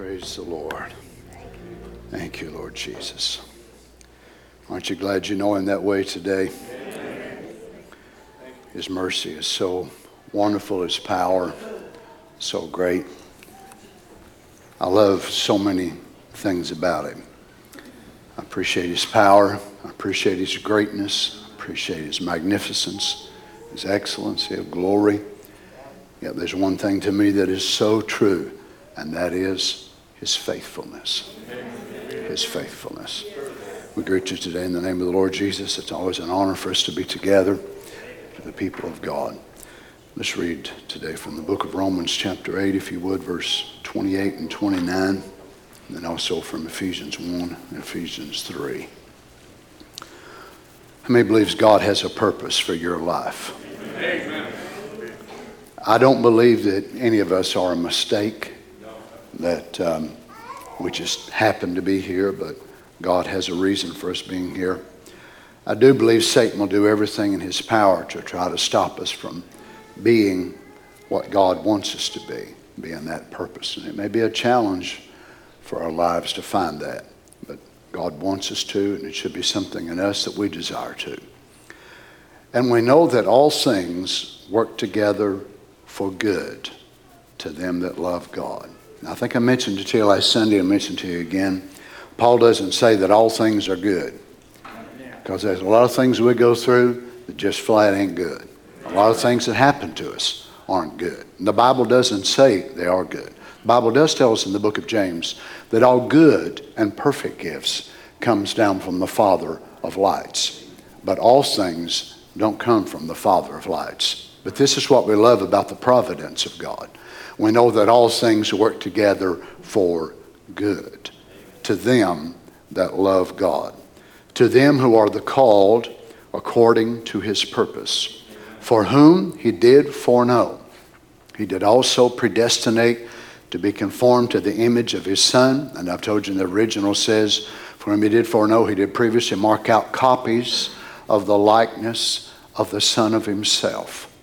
Praise the Lord. Thank you, Lord Jesus. Aren't you glad you know Him that way today? His mercy is so wonderful, His power so great. I love so many things about Him. I appreciate His power, I appreciate His greatness, I appreciate His magnificence, His excellency of glory. Yet there's one thing to me that is so true, and that is His faithfulness. His faithfulness. We greet you today in the name of the Lord Jesus. It's always an honor for us to be together to the people of God. Let's read today from the book of Romans, chapter 8, if you would, verse 28 and 29, and then also from Ephesians 1 and Ephesians 3. How many believes God has a purpose for your life? Amen. I don't believe that any of us are a mistake, that um, we just happen to be here, but God has a reason for us being here. I do believe Satan will do everything in his power to try to stop us from being what God wants us to be, being that purpose. And it may be a challenge for our lives to find that, but God wants us to, and it should be something in us that we desire to. And we know that all things work together for good to them that love God. I think I mentioned it to you last Sunday, I mentioned to you again. Paul doesn't say that all things are good, because there's a lot of things we go through that just flat ain't good. A lot of things that happen to us aren't good. And the Bible doesn't say they are good. The Bible does tell us in the book of James that all good and perfect gifts comes down from the Father of lights. But all things don't come from the Father of lights. But this is what we love about the providence of God. We know that all things work together for good to them that love God, to them who are the called according to his purpose for whom he did foreknow. He did also predestinate to be conformed to the image of his son. And I've told you in the original says, for whom he did foreknow, he did previously mark out copies of the likeness of the son of himself.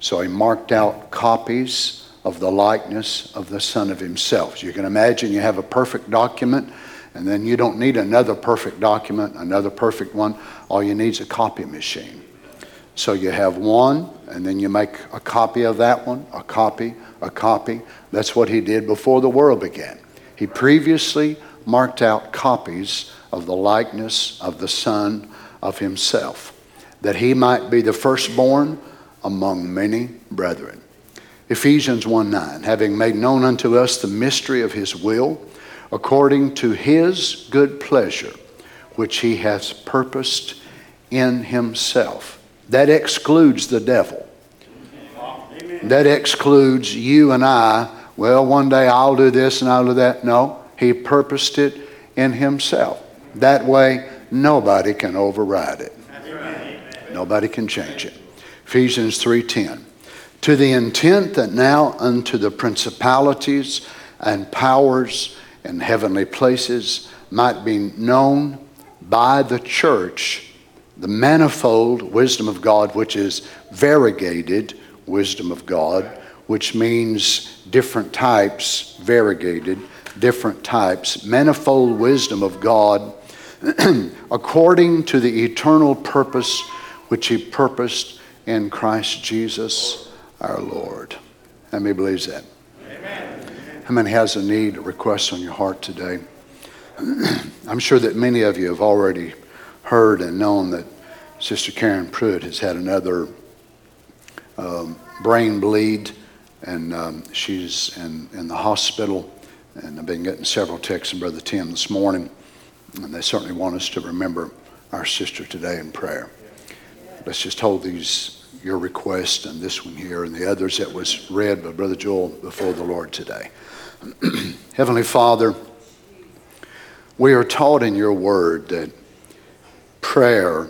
So he marked out copies of the likeness of the son of himself. You can imagine you have a perfect document, and then you don't need another perfect document, another perfect one. All you need is a copy machine. So you have one, and then you make a copy of that one, a copy, a copy. That's what he did before the world began. He previously marked out copies of the likeness of the Son of Himself, that he might be the firstborn among many brethren. Ephesians 1 9, having made known unto us the mystery of His will, according to His good pleasure, which He has purposed in Himself that excludes the devil. That excludes you and I. Well, one day I'll do this and I'll do that. No, he purposed it in himself. That way, nobody can override it. Nobody can change it. Ephesians 3:10. To the intent that now unto the principalities and powers in heavenly places might be known by the church the manifold wisdom of God, which is variegated wisdom of God, which means different types, variegated, different types, manifold wisdom of God, according to the eternal purpose which He purposed in Christ Jesus our Lord. How many believes that? Amen. How many has a need, a request on your heart today? I'm sure that many of you have already heard and known that Sister Karen Pruitt has had another um, brain bleed, and um, she's in, in the hospital. And I've been getting several texts from Brother Tim this morning, and they certainly want us to remember our sister today in prayer. Let's just hold these your request and this one here and the others that was read by Brother Joel before the Lord today. Heavenly Father, we are taught in your word that prayer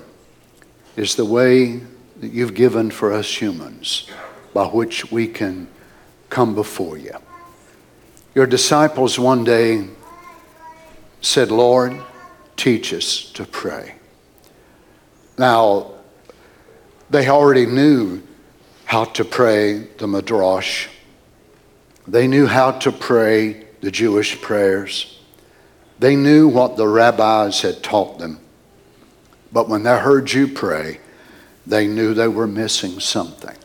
is the way that you've given for us humans by which we can come before you. Your disciples one day said, Lord, teach us to pray. Now, they already knew how to pray the Midrash. They knew how to pray the Jewish prayers. They knew what the rabbis had taught them. But when they heard you pray, they knew they were missing something.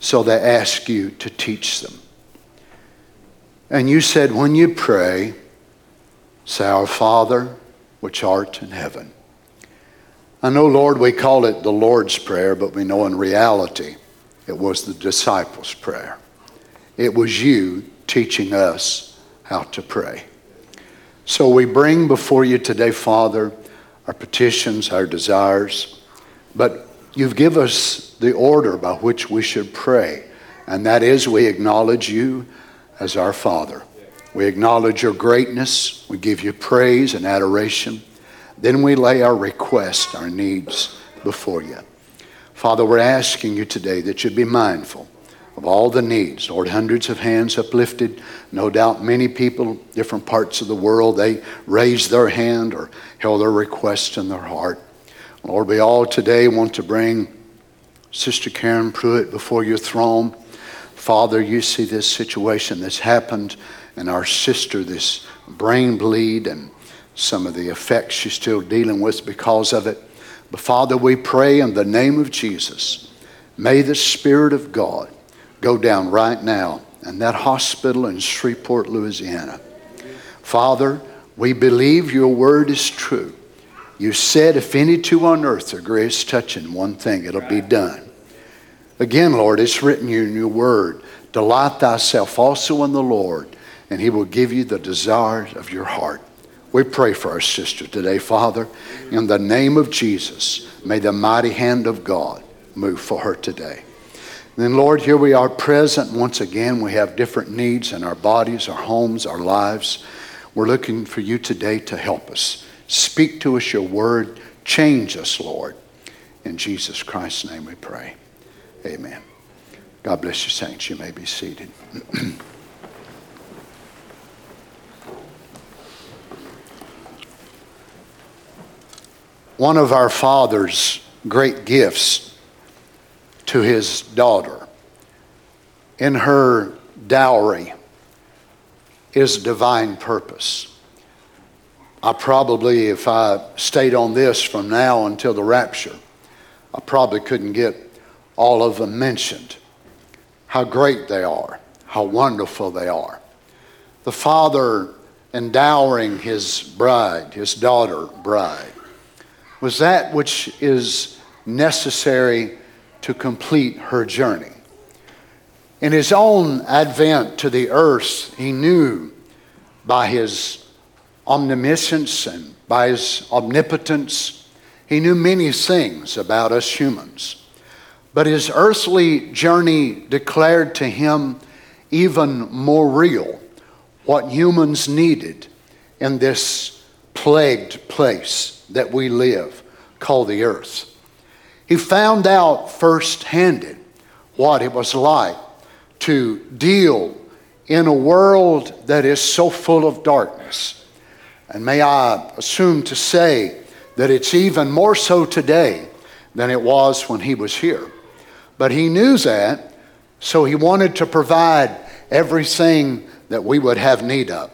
So they asked you to teach them. And you said, when you pray, say, Our Father, which art in heaven. I know, Lord, we call it the Lord's Prayer, but we know in reality it was the disciples' prayer. It was you teaching us how to pray. So we bring before you today, Father, our petitions, our desires, but you've given us the order by which we should pray, and that is we acknowledge you as our Father. We acknowledge your greatness, we give you praise and adoration. Then we lay our requests, our needs before you. Father, we're asking you today that you'd be mindful of all the needs. Lord, hundreds of hands uplifted. No doubt many people, different parts of the world, they raised their hand or held their request in their heart. Lord, we all today want to bring Sister Karen Pruitt before your throne. Father, you see this situation that's happened, and our sister, this brain bleed, and some of the effects she's still dealing with because of it. But Father, we pray in the name of Jesus, may the Spirit of God go down right now in that hospital in Shreveport, Louisiana. Father, we believe your word is true. You said, if any two on earth agree as touching one thing, it'll be done. Again, Lord, it's written in your word delight thyself also in the Lord, and he will give you the desires of your heart. We pray for our sister today, Father. In the name of Jesus, may the mighty hand of God move for her today. And then, Lord, here we are present once again. We have different needs in our bodies, our homes, our lives. We're looking for you today to help us. Speak to us your word. Change us, Lord. In Jesus Christ's name we pray. Amen. God bless you, saints. You may be seated. one of our Father's great gifts to his daughter in her dowry is divine purpose. I probably, if I stayed on this from now until the rapture, I probably couldn't get all of them mentioned. How great they are, how wonderful they are. The father endowing his bride, his daughter bride, was that which is necessary to complete her journey. In his own advent to the earth, he knew by his omniscience and by his omnipotence, he knew many things about us humans. But his earthly journey declared to him even more real what humans needed in this plagued place that we live, called the earth. He found out firsthand what it was like to deal in a world that is so full of darkness. And may I assume to say that it's even more so today than it was when he was here. But he knew that, so he wanted to provide everything that we would have need of.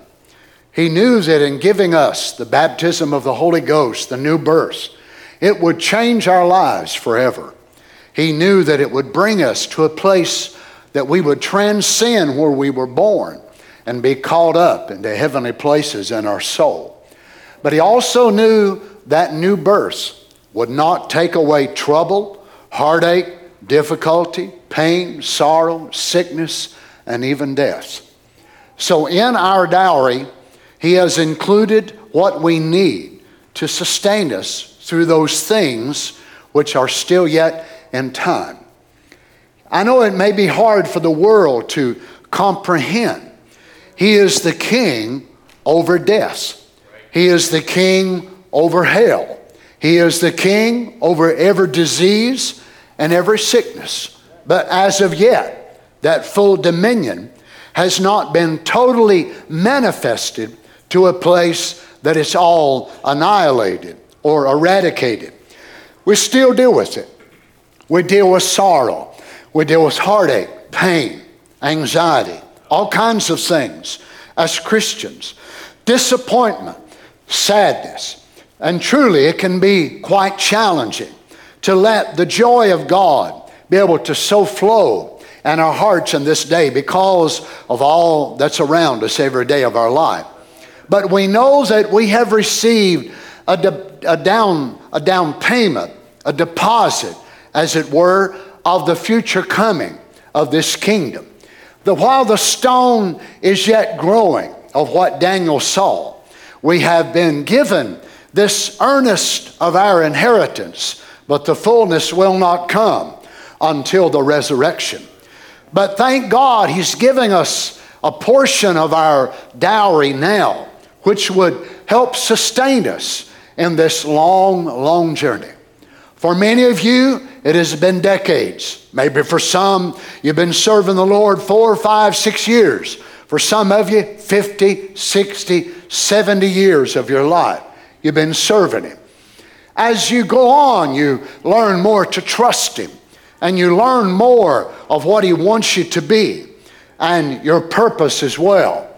He knew that in giving us the baptism of the Holy Ghost, the new birth, it would change our lives forever. He knew that it would bring us to a place that we would transcend where we were born and be caught up into heavenly places in our soul. But he also knew that new birth would not take away trouble, heartache, difficulty, pain, sorrow, sickness, and even death. So in our dowry, he has included what we need to sustain us through those things which are still yet in time. I know it may be hard for the world to comprehend. He is the king over death. He is the king over hell. He is the king over every disease and every sickness. But as of yet, that full dominion has not been totally manifested to a place that it's all annihilated or eradicated. We still deal with it. We deal with sorrow. We deal with heartache, pain, anxiety, all kinds of things. as Christians. Disappointment, sadness, and truly it can be quite challenging to let the joy of God be able to so flow in our hearts in this day because of all that's around us every day of our life. But we know that we have received a, de- a, down, a down payment, a deposit, as it were, of the future coming of this kingdom. That while the stone is yet growing, of what Daniel saw, we have been given this earnest of our inheritance, but the fullness will not come until the resurrection. But thank God, He's giving us a portion of our dowry now, which would help sustain us in this long, long journey. For many of you, it has been decades. Maybe for some, you've been serving the Lord four, five, six years. For some of you, 50, 60, 70 years of your life, you've been serving Him. As you go on, you learn more to trust Him and you learn more of what He wants you to be and your purpose as well.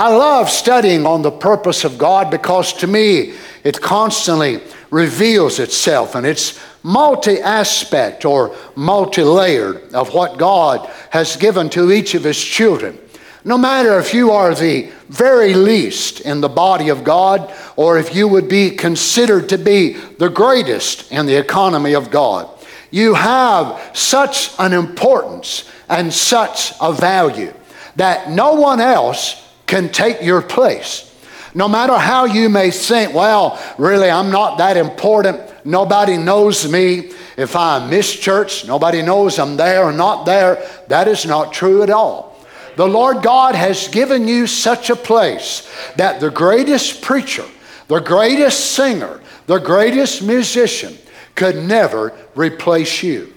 I love studying on the purpose of God because to me it constantly reveals itself and it's multi aspect or multi layered of what God has given to each of His children. No matter if you are the very least in the body of God or if you would be considered to be the greatest in the economy of God, you have such an importance and such a value that no one else can take your place. No matter how you may think, well, really, I'm not that important. Nobody knows me. If I miss church, nobody knows I'm there or not there. That is not true at all. The Lord God has given you such a place that the greatest preacher, the greatest singer, the greatest musician, could never replace you.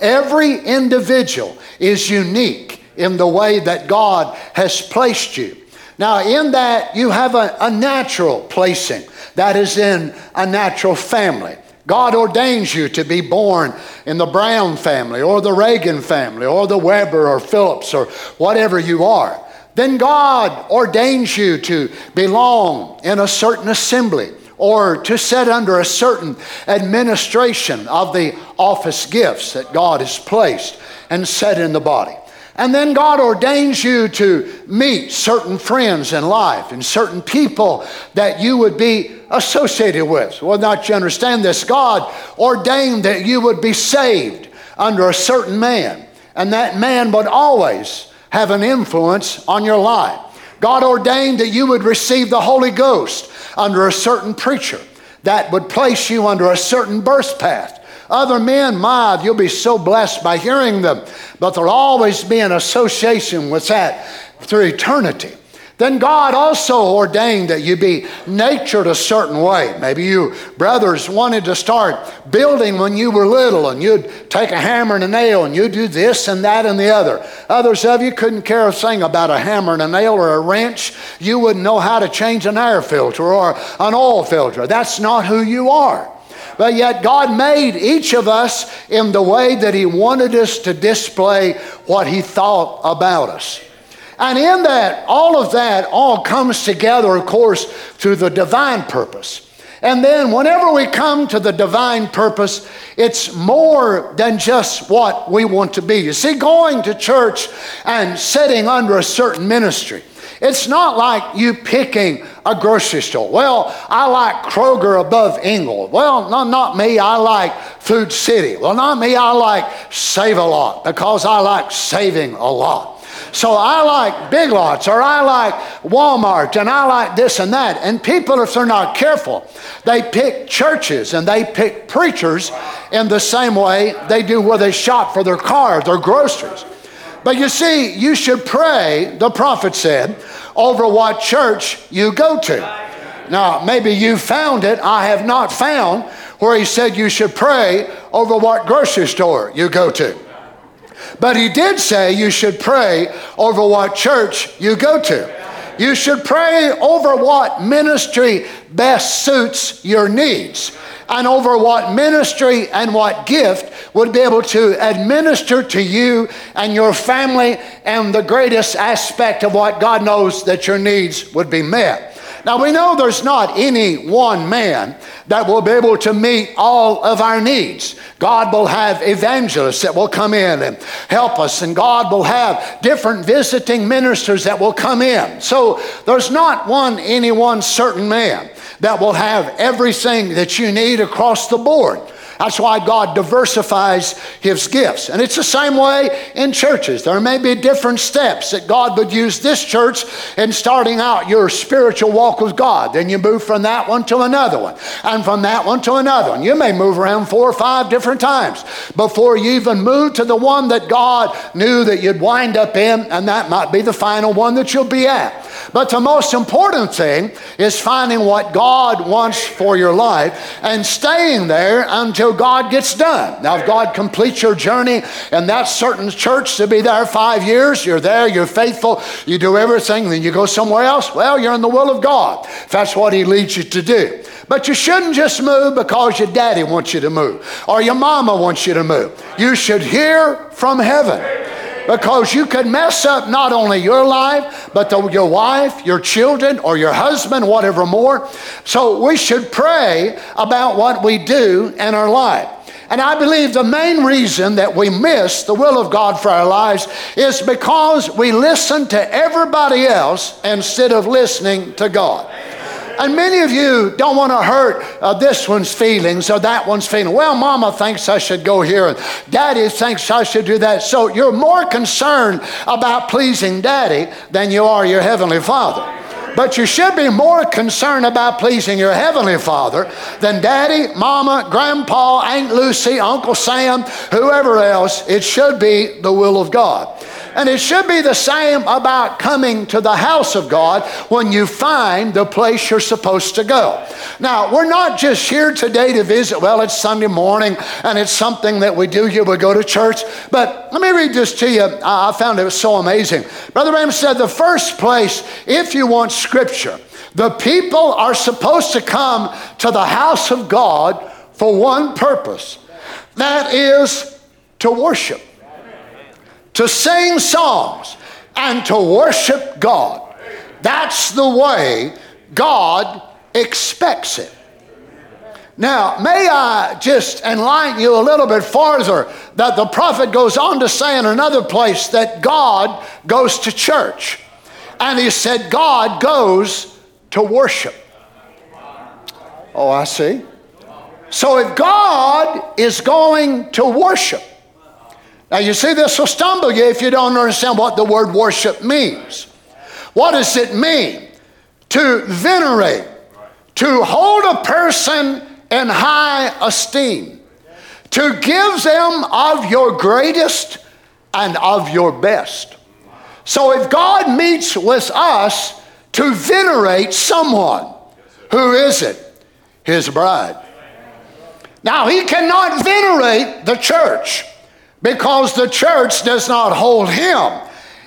Every individual is unique in the way that God has placed you. Now, in that, you have a, a, natural placing that is in a natural family. God ordains you to be born in the Brown family or the Reagan family or the Weber or Phillips or whatever you are. Then God ordains you to belong in a certain assembly or to sit under a certain administration of the office gifts that God has placed and set in the body. And then God ordains you to meet certain friends in life and certain people that you would be associated with. Well, not you understand this. God ordained that you would be saved under a certain man, and that man would always have an influence on your life. God ordained that you would receive the Holy Ghost under a certain preacher that would place you under a certain birth path. Other men, my, you'll be so blessed by hearing them, but there'll always be an association with that through eternity. Then God also ordained that you be natured a certain way. Maybe you brothers wanted to start building when you were little and you'd take a hammer and a nail and you'd do this and that and the other. Others of you couldn't care a thing about a hammer and a nail or a wrench. You wouldn't know how to change an air filter or an oil filter. That's not who you are. But yet, God made each of us in the way that He wanted us to display what He thought about us. And in that, all of that all comes together, of course, through the divine purpose. And then, whenever we come to the divine purpose, it's more than just what we want to be. You see, going to church and sitting under a certain ministry, it's not like you picking a grocery store. Well, I like Kroger above Ingles. Well, no, not me. I like Food City. Well, not me. I like Save a Lot because I like saving a lot. So I like Big Lots or I like Walmart and I like this and that. And people, if they're not careful, they pick churches and they pick preachers in the same way they do where they shop for their car, their groceries. But you see, you should pray, the prophet said, over what church you go to. Now, maybe you found it. I have not found where he said you should pray over what grocery store you go to. But he did say you should pray over what church you go to. You should pray over what ministry best suits your needs and over what ministry and what gift would be able to administer to you and your family and the greatest aspect of what God knows that your needs would be met. Now we know there's not any one man that will be able to meet all of our needs. God will have evangelists that will come in and help us, and God will have different visiting ministers that will come in. So there's not one, any one certain man that will have everything that you need across the board. That's why God diversifies his gifts. And it's the same way in churches. There may be different steps that God would use this church in starting out your spiritual walk with God. Then you move from that one to another one, and from that one to another one. You may move around four or five different times before you even move to the one that God knew that you'd wind up in, and that might be the final one that you'll be at. But the most important thing is finding what God wants for your life and staying there until God gets done. Now, if God completes your journey in that certain church to be there five years, you're there, you're faithful, you do everything, then you go somewhere else, well, you're in the will of God. If that's what He leads you to do. But you shouldn't just move because your daddy wants you to move or your mama wants you to move. You should hear from heaven because you could mess up not only your life, but the, your wife, your children, or your husband, whatever more. So we should pray about what we do in our life. And I believe the main reason that we miss the will of God for our lives is because we listen to everybody else instead of listening to God. And many of you don't want to hurt uh, this one's feelings or that one's feeling. Well, mama thinks I should go here daddy thinks I should do that. So you're more concerned about pleasing daddy than you are your heavenly father. But you should be more concerned about pleasing your Heavenly Father than Daddy, Mama, Grandpa, Aunt Lucy, Uncle Sam, whoever else. It should be the will of God. And it should be the same about coming to the house of God when you find the place you're supposed to go. Now, we're not just here today to visit. Well, it's Sunday morning and it's something that we do here. We go to church. But let me read this to you. I found it was so amazing. Brother Branham said the first place, if you want scripture, the people are supposed to come to the house of God for one purpose that is to worship to sing songs, and to worship God. That's the way God expects it. Now, may I just enlighten you a little bit farther that the prophet goes on to say in another place that God goes to church. And he said, God goes to worship. Oh, I see. So if God is going to worship, now, you see, this will stumble you if you don't understand what the word worship means. What does it mean? To venerate, to hold a person in high esteem, to give them of your greatest and of your best. So, if God meets with us to venerate someone, who is it? His bride. Now, He cannot venerate the church because the church does not hold him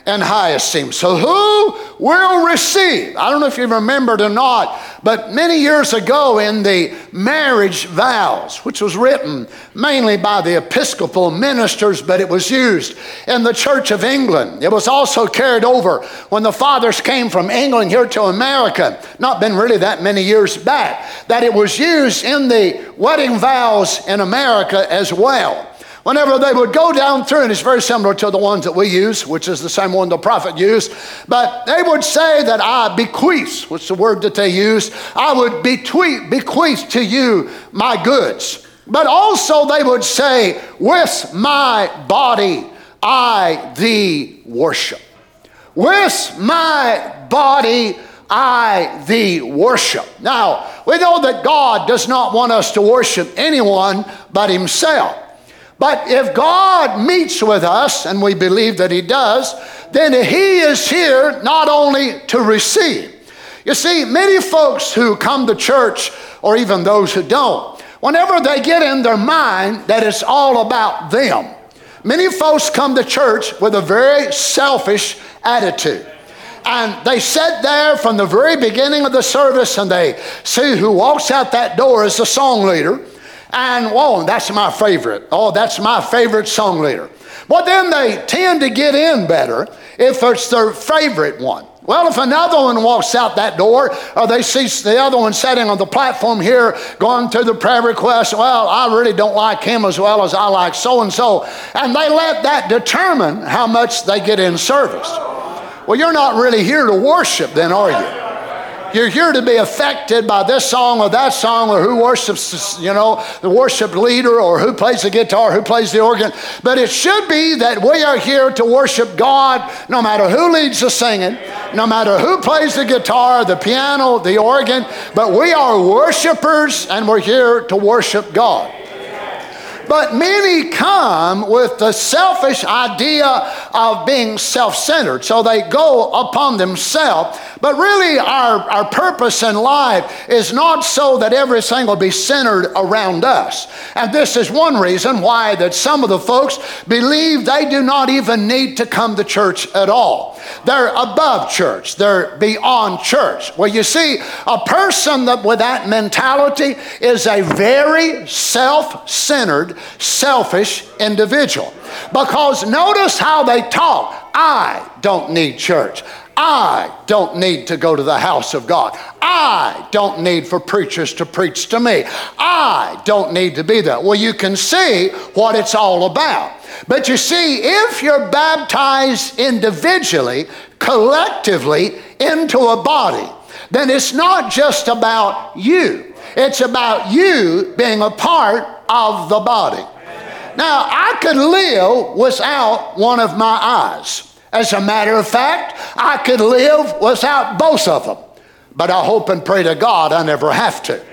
in high esteem. So, who will receive? I don't know if you remembered or not, but many years ago in the marriage vows, which was written mainly by the Episcopal ministers, but it was used in the Church of England. It was also carried over when the fathers came from England here to America, not been really that many years back, that it was used in the wedding vows in America as well whenever they would go down through, and it's very similar to the ones that we use, which is the same one the prophet used, but they would say that I bequeath, which is the word that they use, I would bequeath to you my goods. But also they would say, with my body I thee worship. With my body I thee worship. Now, we know that God does not want us to worship anyone but Himself. But if God meets with us, and we believe that He does, then He is here not only to receive. You see, many folks who come to church, or even those who don't, whenever they get in their mind that it's all about them, many folks come to church with a very selfish attitude. And they sit there from the very beginning of the service and they see who walks out that door as the song leader. And whoa, that's my favorite. Oh, that's my favorite song leader. Well, then they tend to get in better if it's their favorite one. Well, if another one walks out that door, or they see the other one sitting on the platform here going through the prayer request, well, I really don't like him as well as I like so and so. And they let that determine how much they get in service. Well, you're not really here to worship, then, are you? You're here to be affected by this song or that song or who worships, you know, the worship leader or who plays the guitar, who plays the organ. But it should be that we are here to worship God no matter who leads the singing, no matter who plays the guitar, the piano, the organ. But we are worshipers and we're here to worship God. But many come with the selfish idea of being self centered. So they go upon themselves. But really, our, our purpose in life is not so that everything will be centered around us. And this is one reason why that some of the folks believe they do not even need to come to church at all. They're above church, they're beyond church. Well, you see, a person that with that mentality is a very self centered selfish individual. Because notice how they talk. I don't need church. I don't need to go to the house of God. I don't need for preachers to preach to me. I don't need to be there. Well, you can see what it's all about. But you see, if you're baptized individually, collectively into a body, then it's not just about you. It's about you being a part of the body. Now, I could live without one of my eyes. As a matter of fact, I could live without both of them. But I hope and pray to God I never have to.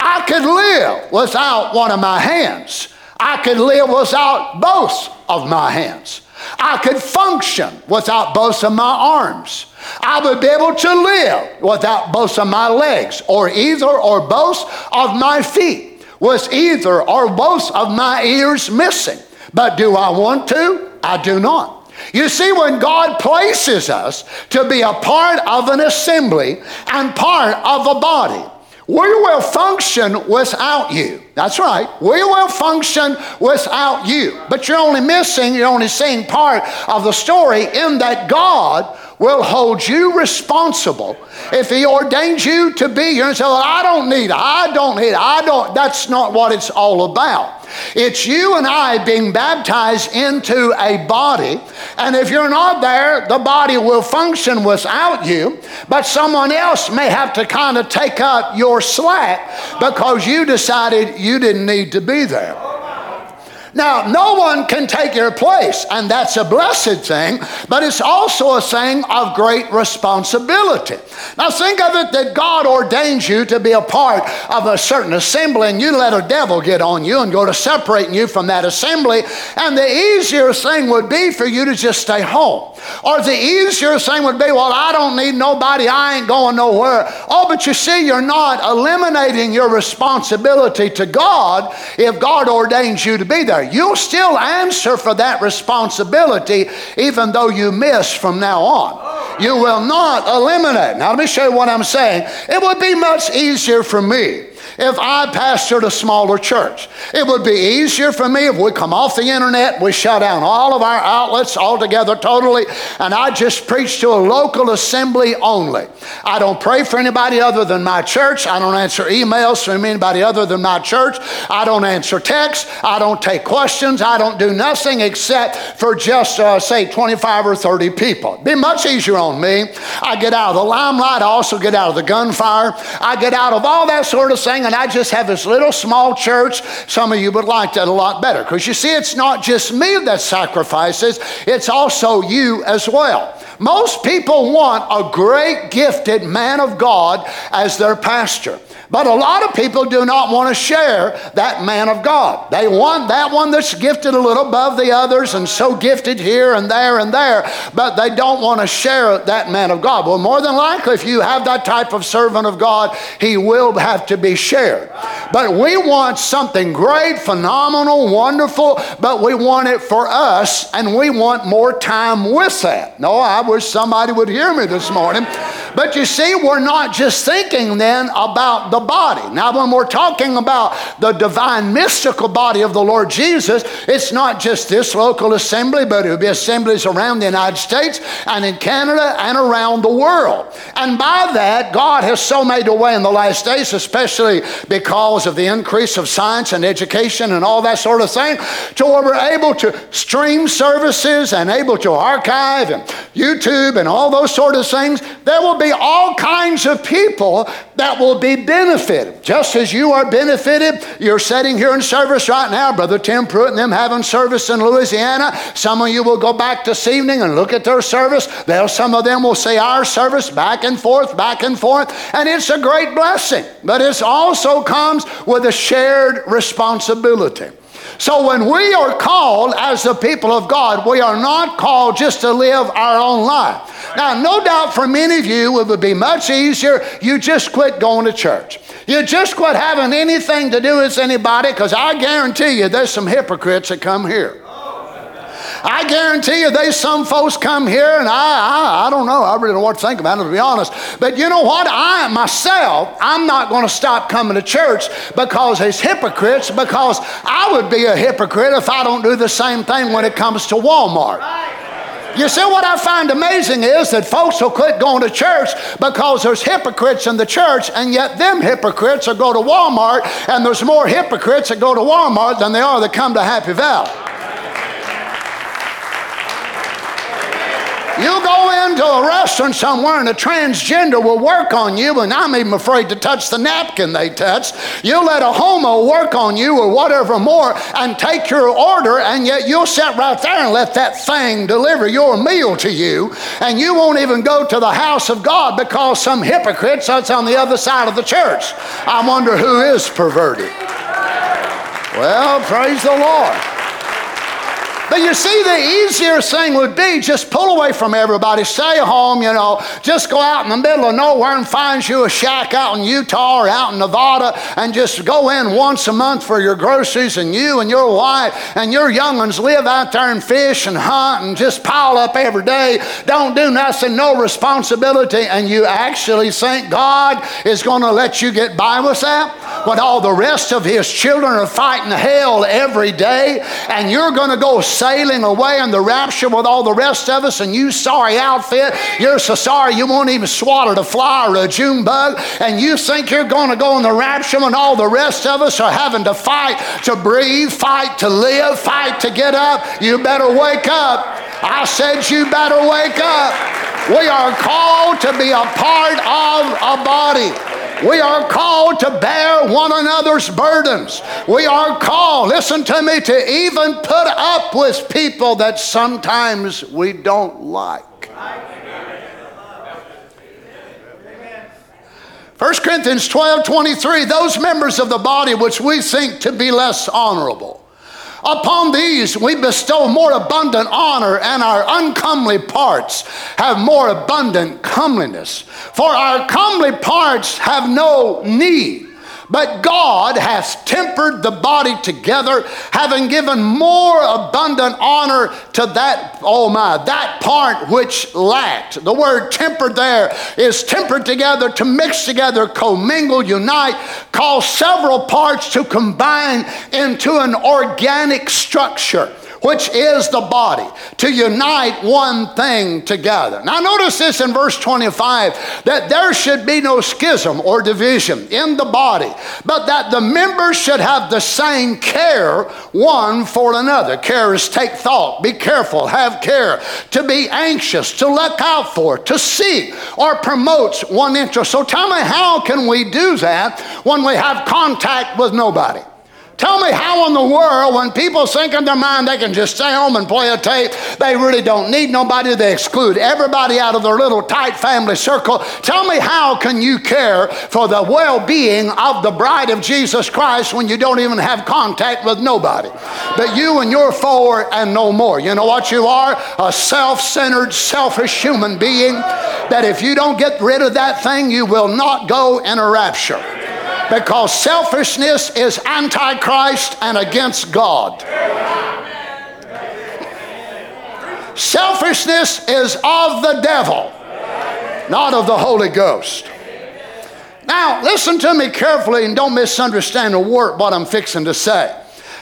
I could live without one of my hands. I could live without both of my hands. I could function without both of my arms. I would be able to live without both of my legs, or either or both of my feet with either or both of my ears missing. But do I want to? I do not. You see, when God places us to be a part of an assembly and part of a body, we will function without you. That's right. We will function without you. But you're only missing, you're only seeing part of the story in that God will hold you responsible. If He ordains you to be here and say, well, I don't need it, I don't need it, I don't, that's not what it's all about. It's you and I being baptized into a body. And if you're not there, the body will function without you. But someone else may have to kind of take up your slack because you decided you didn't need to be there. Now, no one can take your place, and that's a blessed thing, but it's also a thing of great responsibility. Now, think of it that God ordains you to be a part of a certain assembly, and you let a devil get on you and go to separating you from that assembly, and the easier thing would be for you to just stay home. Or the easier thing would be, well, I don't need nobody, I ain't going nowhere. Oh, but you see, you're not eliminating your responsibility to God if God ordains you to be there. You'll still answer for that responsibility even though you miss from now on. You will not eliminate. Now, let me show you what I'm saying. It would be much easier for me if I pastored a smaller church. It would be easier for me if we come off the internet, we shut down all of our outlets altogether totally, and I just preach to a local assembly only. I don't pray for anybody other than my church. I don't answer emails from anybody other than my church. I don't answer texts. I don't take questions. I don't do nothing except for just, uh, say, 25 or 30 people. It'd be much easier on me. I get out of the limelight. I also get out of the gunfire. I get out of all that sort of thing and I just have this little small church, some of you would like that a lot better. Because you see, it's not just me that sacrifices, it's also you as well. Most people want a great gifted man of God as their pastor. But a lot of people do not want to share that man of God. They want that one that's gifted a little above the others and so gifted here and there and there, but they don't want to share that man of God. Well, more than likely, if you have that type of servant of God, he will have to be shared. But we want something great, phenomenal, wonderful, but we want it for us and we want more time with that. No, I wish somebody would hear me this morning. But you see, we're not just thinking then about the body. Now, when we're talking about the divine mystical body of the Lord Jesus, it's not just this local assembly, but it'll be assemblies around the United States and in Canada and around the world. And by that, God has so made a way in the last days, especially because of the increase of science and education and all that sort of thing, to where we're able to stream services and able to archive and YouTube and all those sort of things. There will be all kinds of people that will be benefited. Just as you are benefited, you're sitting here in service right now, Brother Tim Pruitt and them having service in Louisiana. Some of you will go back this evening and look at their service. They'll, some of them will say our service back and forth, back and forth, and it's a great blessing. But it also comes with a shared responsibility. So when we are called as the people of God, we are not called just to live our own life. Now, no doubt for many of you, it would be much easier. You just quit going to church. You just quit having anything to do with anybody because I guarantee you there's some hypocrites that come here. I guarantee you there's some folks come here and I, I, I don't know, I really don't know what to think about it to be honest. But you know what? I myself, I'm not going to stop coming to church because it's hypocrites because I would be a hypocrite if I don't do the same thing when it comes to Walmart. You see, what I find amazing is that folks will quit going to church because there's hypocrites in the church, and yet them hypocrites will go to Walmart, and there's more hypocrites that go to Walmart than there are that come to Happy Valley. You go into a restaurant somewhere and a transgender will work on you, and I'm even afraid to touch the napkin they touch. You let a homo work on you or whatever more and take your order, and yet you'll sit right there and let that thing deliver your meal to you, and you won't even go to the house of God because some hypocrite sits on the other side of the church. I wonder who is perverted. Well, praise the Lord. But you see, the easier thing would be just pull away from everybody, stay home, you know, just go out in the middle of nowhere and find you a shack out in Utah or out in Nevada and just go in once a month for your groceries and you and your wife and your young ones live out there and fish and hunt and just pile up every day. Don't do nothing, no responsibility, and you actually think God is going to let you get by with that? When all the rest of His children are fighting hell every day and you're going to go sailing away in the rapture with all the rest of us, and you sorry outfit, you're so sorry you won't even swallow a fly or a June bug, and you think you're going to go in the rapture when all the rest of us are having to fight to breathe, fight to live, fight to get up. You better wake up. I said, You better wake up. We are called to be a part of a body. We are called to bear one another's burdens. We are called, listen to me, to even put up with people that sometimes we don't like. 1 Corinthians 12 23, those members of the body which we think to be less honorable Upon these we bestow more abundant honor, and our uncomely parts have more abundant comeliness. For our comely parts have no need but God has tempered the body together, having given more abundant honor to that, oh my, that part which lacked. The word tempered there is tempered together, to mix together, commingle, unite, cause several parts to combine into an organic structure which is the body, to unite one thing together. Now, notice this in verse 25 that there should be no schism or division in the body, but that the members should have the same care one for another. Care is take thought, be careful, have care, to be anxious, to look out for, to seek, or promotes one interest. So tell me, how can we do that when we have contact with nobody? Tell me how in the world, when people think in their mind they can just stay home and play a tape, they really don't need nobody, they exclude everybody out of their little tight family circle. Tell me how can you care for the well being of the bride of Jesus Christ when you don't even have contact with nobody? But you and your four and no more. You know what you are? A self centered, selfish human being that if you don't get rid of that thing, you will not go in a rapture because selfishness is antichrist and against God. Selfishness is of the devil, not of the Holy Ghost. Now, listen to me carefully and don't misunderstand a word what I'm fixing to say.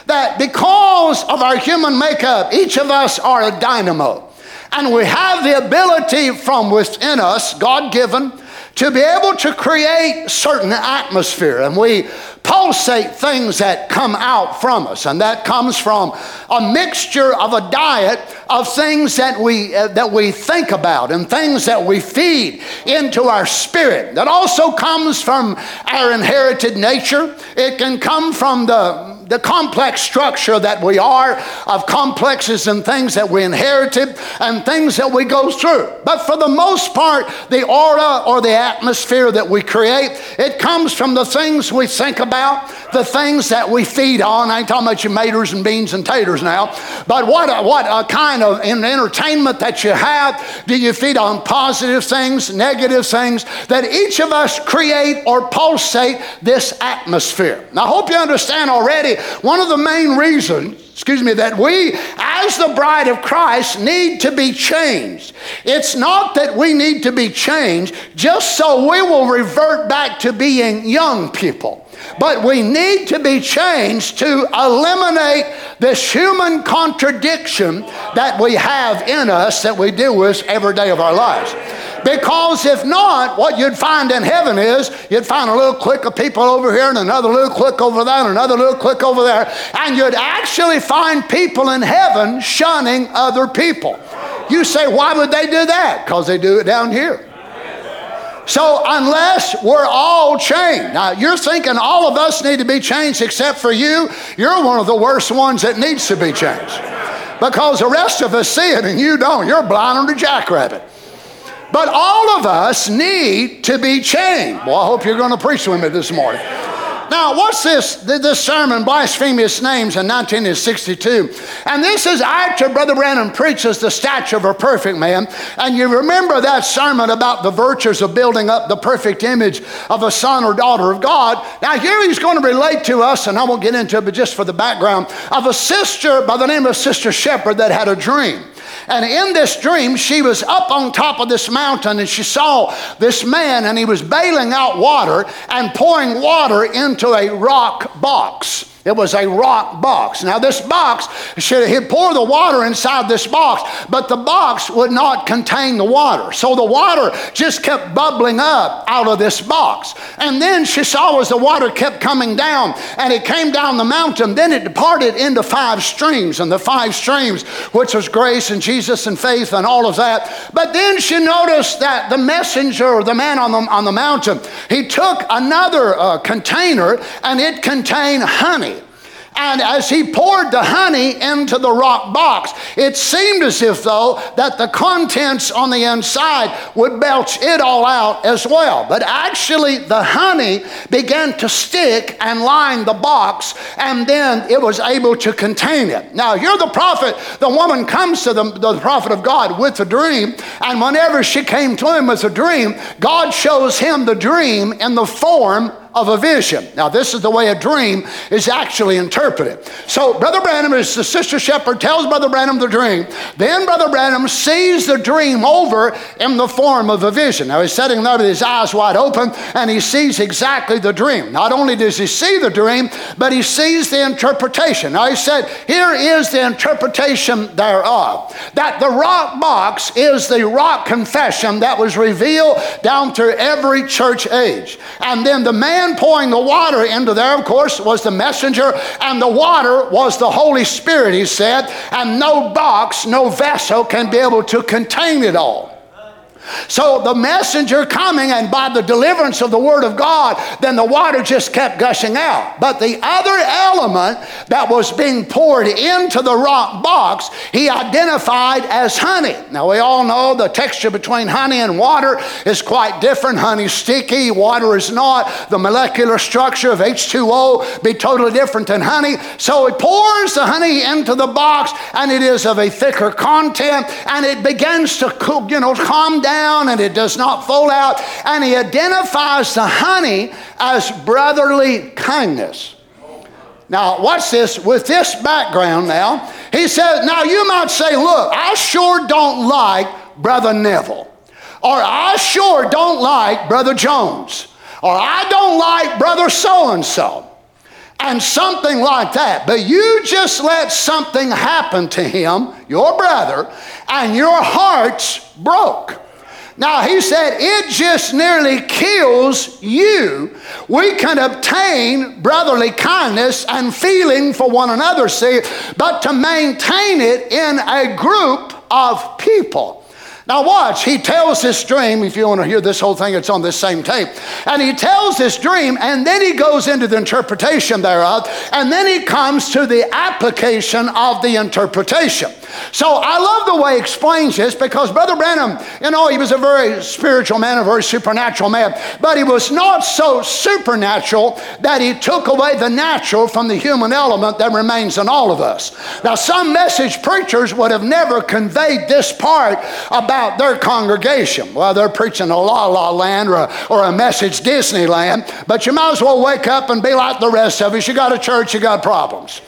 That because of our human makeup, each of us are a dynamo. And we have the ability from within us, God given, to be able to create certain atmosphere. And we pulsate things that come out from us. And that comes from a mixture of a diet of things that we, uh, that we think about and things that we feed into our spirit. That also comes from our inherited nature. It can come from the the complex structure that we are of complexes and things that we inherited and things that we go through. But for the most part, the aura or the atmosphere that we create, it comes from the things we think about, the things that we feed on. I ain't talking about your maters and beans and taters now, but what a, what a kind of entertainment that you have. Do you feed on positive things, negative things? That each of us create or pulsate this atmosphere. Now, I hope you understand already one of the main reasons excuse me, that we, as the bride of Christ, need to be changed. It's not that we need to be changed just so we will revert back to being young people. But we need to be changed to eliminate this human contradiction that we have in us that we deal with every day of our lives. Because if not, what you'd find in heaven is you'd find a little clique of people over here and another little clique over there and another little clique over there. And you'd actually find people in heaven shunning other people. You say, why would they do that? Because they do it down here. So, unless we're all changed, now you're thinking all of us need to be changed except for you, you're one of the worst ones that needs to be changed. Because the rest of us see it and you don't. You're blind on the jackrabbit. But all of us need to be changed. Well, I hope you're going to preach with me this morning. Now, what's this? This sermon, Blasphemous Names, in 1962. And this is after Brother Branham preaches the Statue of a perfect man. And you remember that sermon about the virtues of building up the perfect image of a son or daughter of God. Now, here he's going to relate to us, and I won't get into it, but just for the background, of a sister by the name of Sister Shepherd that had a dream. And in this dream, she was up on top of this mountain and she saw this man and he was bailing out water and pouring water into a rock box. It was a rock box. Now, this box, should he pour the water inside this box, but the box would not contain the water. So the water just kept bubbling up out of this box. And then she saw as the water kept coming down and it came down the mountain, then it departed into five streams. And the five streams, which was grace and Jesus and faith and all of that. But then she noticed that the messenger the man on the, on the mountain, he took another uh, container and it contained honey. And as he poured the honey into the rock box, it seemed as if, though, that the contents on the inside would belch it all out as well. But actually, the honey began to stick and line the box, and then it was able to contain it. Now, you're the prophet. The woman comes to the, the prophet of God with a dream, and whenever she came to him with a dream, God shows him the dream in the form of a vision. Now, this is the way a dream is actually interpreted. So, Brother Branham, as the sister shepherd tells Brother Branham the dream, then Brother Branham sees the dream over in the form of a vision. Now, he's sitting there with his eyes wide open and he sees exactly the dream. Not only does he see the dream, but he sees the interpretation. Now, he said, Here is the interpretation thereof that the rock box is the rock confession that was revealed down through every church age. And then the man man pouring the water into there, of course, was the messenger, and the water was the Holy Spirit, he said, and no box, no vessel can be able to contain it all. So the messenger coming, and by the deliverance of the word of God, then the water just kept gushing out. But the other element that was being poured into the rock box, he identified as honey. Now we all know the texture between honey and water is quite different. Honey's sticky, water is not. The molecular structure of H2O be totally different than honey. So he pours the honey into the box, and it is of a thicker content, and it begins to you know, calm down down and it does not fall out. And he identifies the honey as brotherly kindness. Now, watch this. With this background now, he says, now you might say, look, I sure don't like Brother Neville. Or I sure don't like Brother Jones. Or I don't like Brother so and so. And something like that. But you just let something happen to him, your brother, and your heart's broke. Now, he said, it just nearly kills you. We can obtain brotherly kindness and feeling for one another, see, but to maintain it in a group of people. Now, watch, he tells this dream. If you want to hear this whole thing, it's on this same tape. And he tells this dream, and then he goes into the interpretation thereof, and then he comes to the application of the interpretation. So I love the way he explains this because Brother Branham, you know, he was a very spiritual man, a very supernatural man, but he was not so supernatural that he took away the natural from the human element that remains in all of us. Now, some message preachers would have never conveyed this part about their congregation. Well, they're preaching a la la land or a, or a message Disneyland, but you might as well wake up and be like the rest of us. You got a church, you got problems.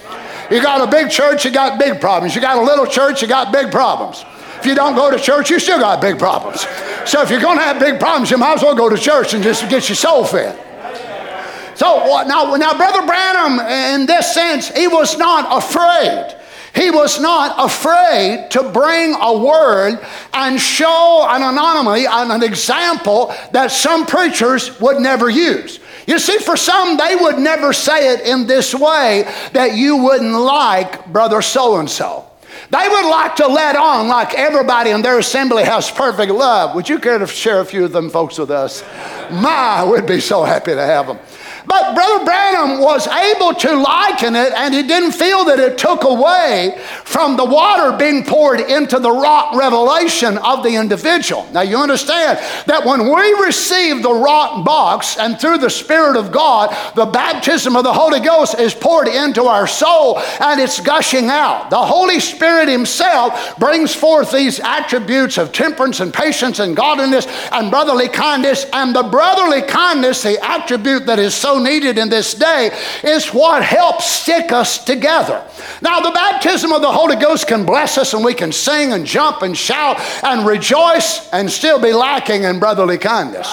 You got a big church, you got big problems. You got a little church, you got big problems. If you don't go to church, you still got big problems. So if you're going to have big problems, you might as well go to church and just get your soul fed. So now, now, Brother Branham, in this sense, he was not afraid. He was not afraid to bring a word and show an anomaly and an example that some preachers would never use. You see, for some, they would never say it in this way that you wouldn't like brother so and so. They would like to let on like everybody in their assembly has perfect love. Would you care to share a few of them folks with us? My, we'd be so happy to have them. But Brother Branham was able to liken it, and he didn't feel that it took away from the water being poured into the rock revelation of the individual. Now, you understand that when we receive the rock box and through the Spirit of God, the baptism of the Holy Ghost is poured into our soul and it's gushing out. The Holy Spirit Himself brings forth these attributes of temperance and patience and godliness and brotherly kindness, and the brotherly kindness, the attribute that is so needed in this day is what helps stick us together. Now, the baptism of the Holy Ghost can bless us and we can sing and jump and shout and rejoice and still be lacking in brotherly kindness.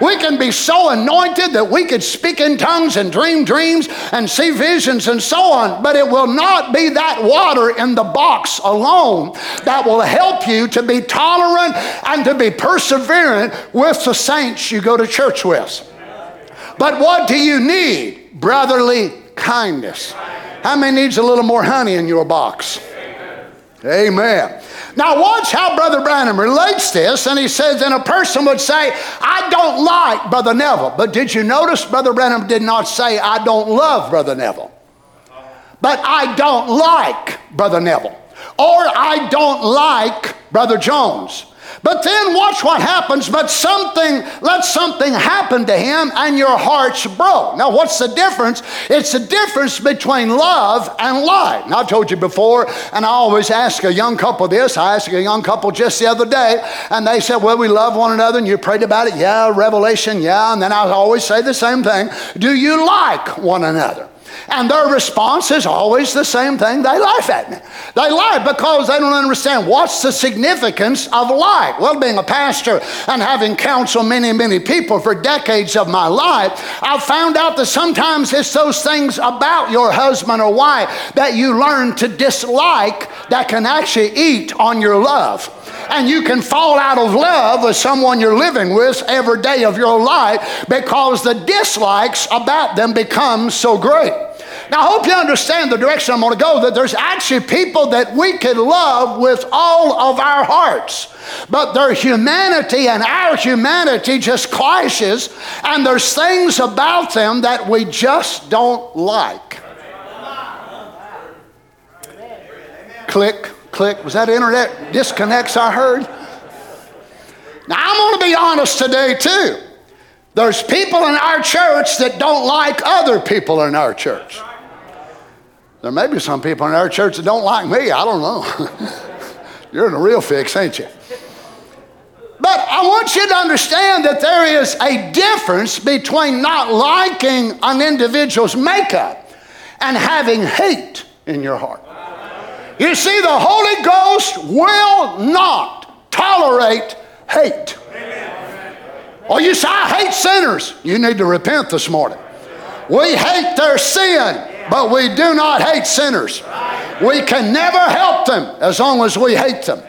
We can be so anointed that we could speak in tongues and dream dreams and see visions and so on, but it will not be that water in the box alone that will help you to be tolerant and to be perseverant with the saints you go to church with. But what do you need? Brotherly kindness. How many needs a little more honey in your box? Amen. Now, watch how Brother Branham relates this, and he says, and a person would say, I don't like Brother Neville. But did you notice Brother Branham did not say, I don't love Brother Neville, but I don't like Brother Neville, or I don't like Brother Jones. But then watch what happens. But something, let something happen to him and your heart's broke. Now, what's the difference? It's the difference between love and light. Now, I've told you before, and I always ask a young couple this. I asked a young couple just the other day, and they said, Well, we love one another, and you prayed about it. Yeah, revelation, yeah. And then I always say the same thing Do you like one another? And their response is always the same thing. They laugh at me. They laugh because they don't understand what's the significance of life. Well, being a pastor and having counseled many, many people for decades of my life, I've found out that sometimes it's those things about your husband or wife that you learn to dislike that can actually eat on your love and you can fall out of love with someone you're living with every day of your life because the dislikes about them become so great. Now, I hope you understand the direction I'm going to go that there's actually people that we can love with all of our hearts. But their humanity and our humanity just clashes, and there's things about them that we just don't like. Click, click. Was that internet disconnects I heard? Now, I'm going to be honest today, too. There's people in our church that don't like other people in our church. There may be some people in our church that don't like me. I don't know. You're in a real fix, ain't you? But I want you to understand that there is a difference between not liking an individual's makeup and having hate in your heart. You see, the Holy Ghost will not tolerate hate. Oh, you say, I hate sinners. You need to repent this morning. We hate their sin, but we do not hate sinners. We can never help them as long as we hate them.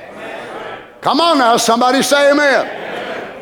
Come on now, somebody say amen.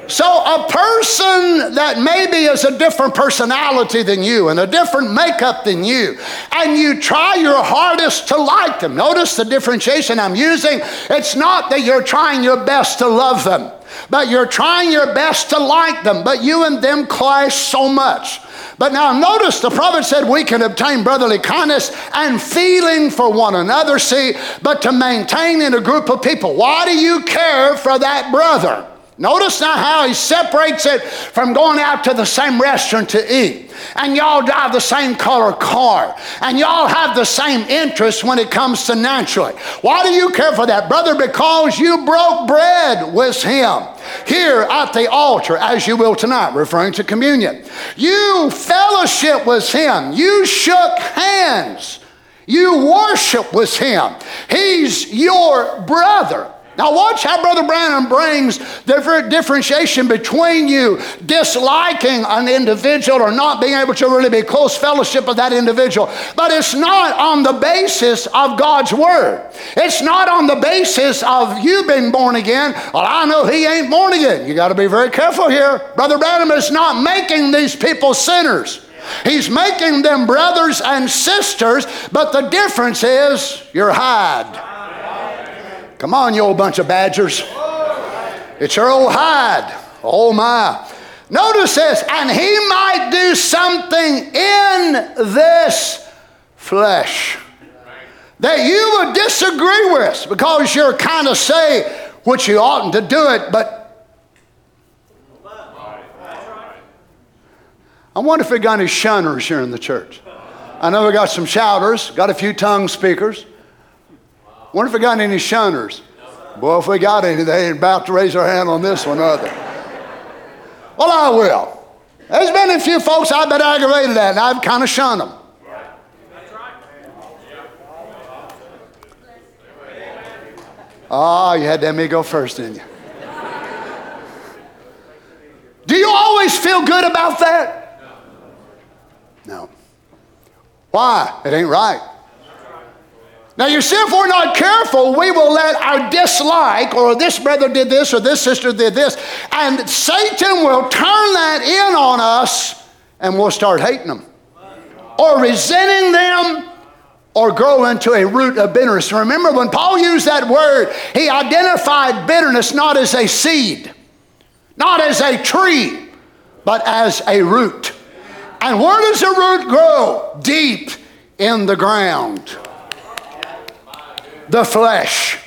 So, a person that maybe is a different personality than you and a different makeup than you, and you try your hardest to like them. Notice the differentiation I'm using. It's not that you're trying your best to love them, but you're trying your best to like them, but you and them clash so much. But now notice the prophet said we can obtain brotherly kindness and feeling for one another. See, but to maintain in a group of people, why do you care for that brother? Notice now how he separates it from going out to the same restaurant to eat. And y'all drive the same color car. And y'all have the same interests when it comes to naturally. Why do you care for that, brother? Because you broke bread with him here at the altar, as you will tonight, referring to communion. You fellowship with him. You shook hands. You worship with him. He's your brother. Now, watch how Brother Branham brings the differentiation between you disliking an individual or not being able to really be close fellowship with that individual. But it's not on the basis of God's Word. It's not on the basis of you being born again. Well, I know he ain't born again. You got to be very careful here. Brother Branham is not making these people sinners. He's making them brothers and sisters, but the difference is your hide. Come on, you old bunch of badgers. It's your old hide. Oh my. Notice this, and he might do something in this flesh that you would disagree with because you're kind of say what you oughtn't to do it, but I wonder if we got any shunners here in the church. I know we got some shouters, got a few tongue speakers. Wonder if we got any shunners. Boy, if we got any, they ain't about to raise their hand on this one, other. Well, I will. There's been a few folks I've been aggravated at, and I've kind of shunned them. Oh, you had to let me go first, didn't you? Do you always feel good about that? No. Why? It ain't right. Now, you see, if we're not careful, we will let our dislike, or this brother did this, or this sister did this, and Satan will turn that in on us, and we'll start hating them, or resenting them, or grow into a root of bitterness. Remember, when Paul used that word, he identified bitterness not as a seed, not as a tree, but as a root. And where does a root grow? Deep in the ground the flesh.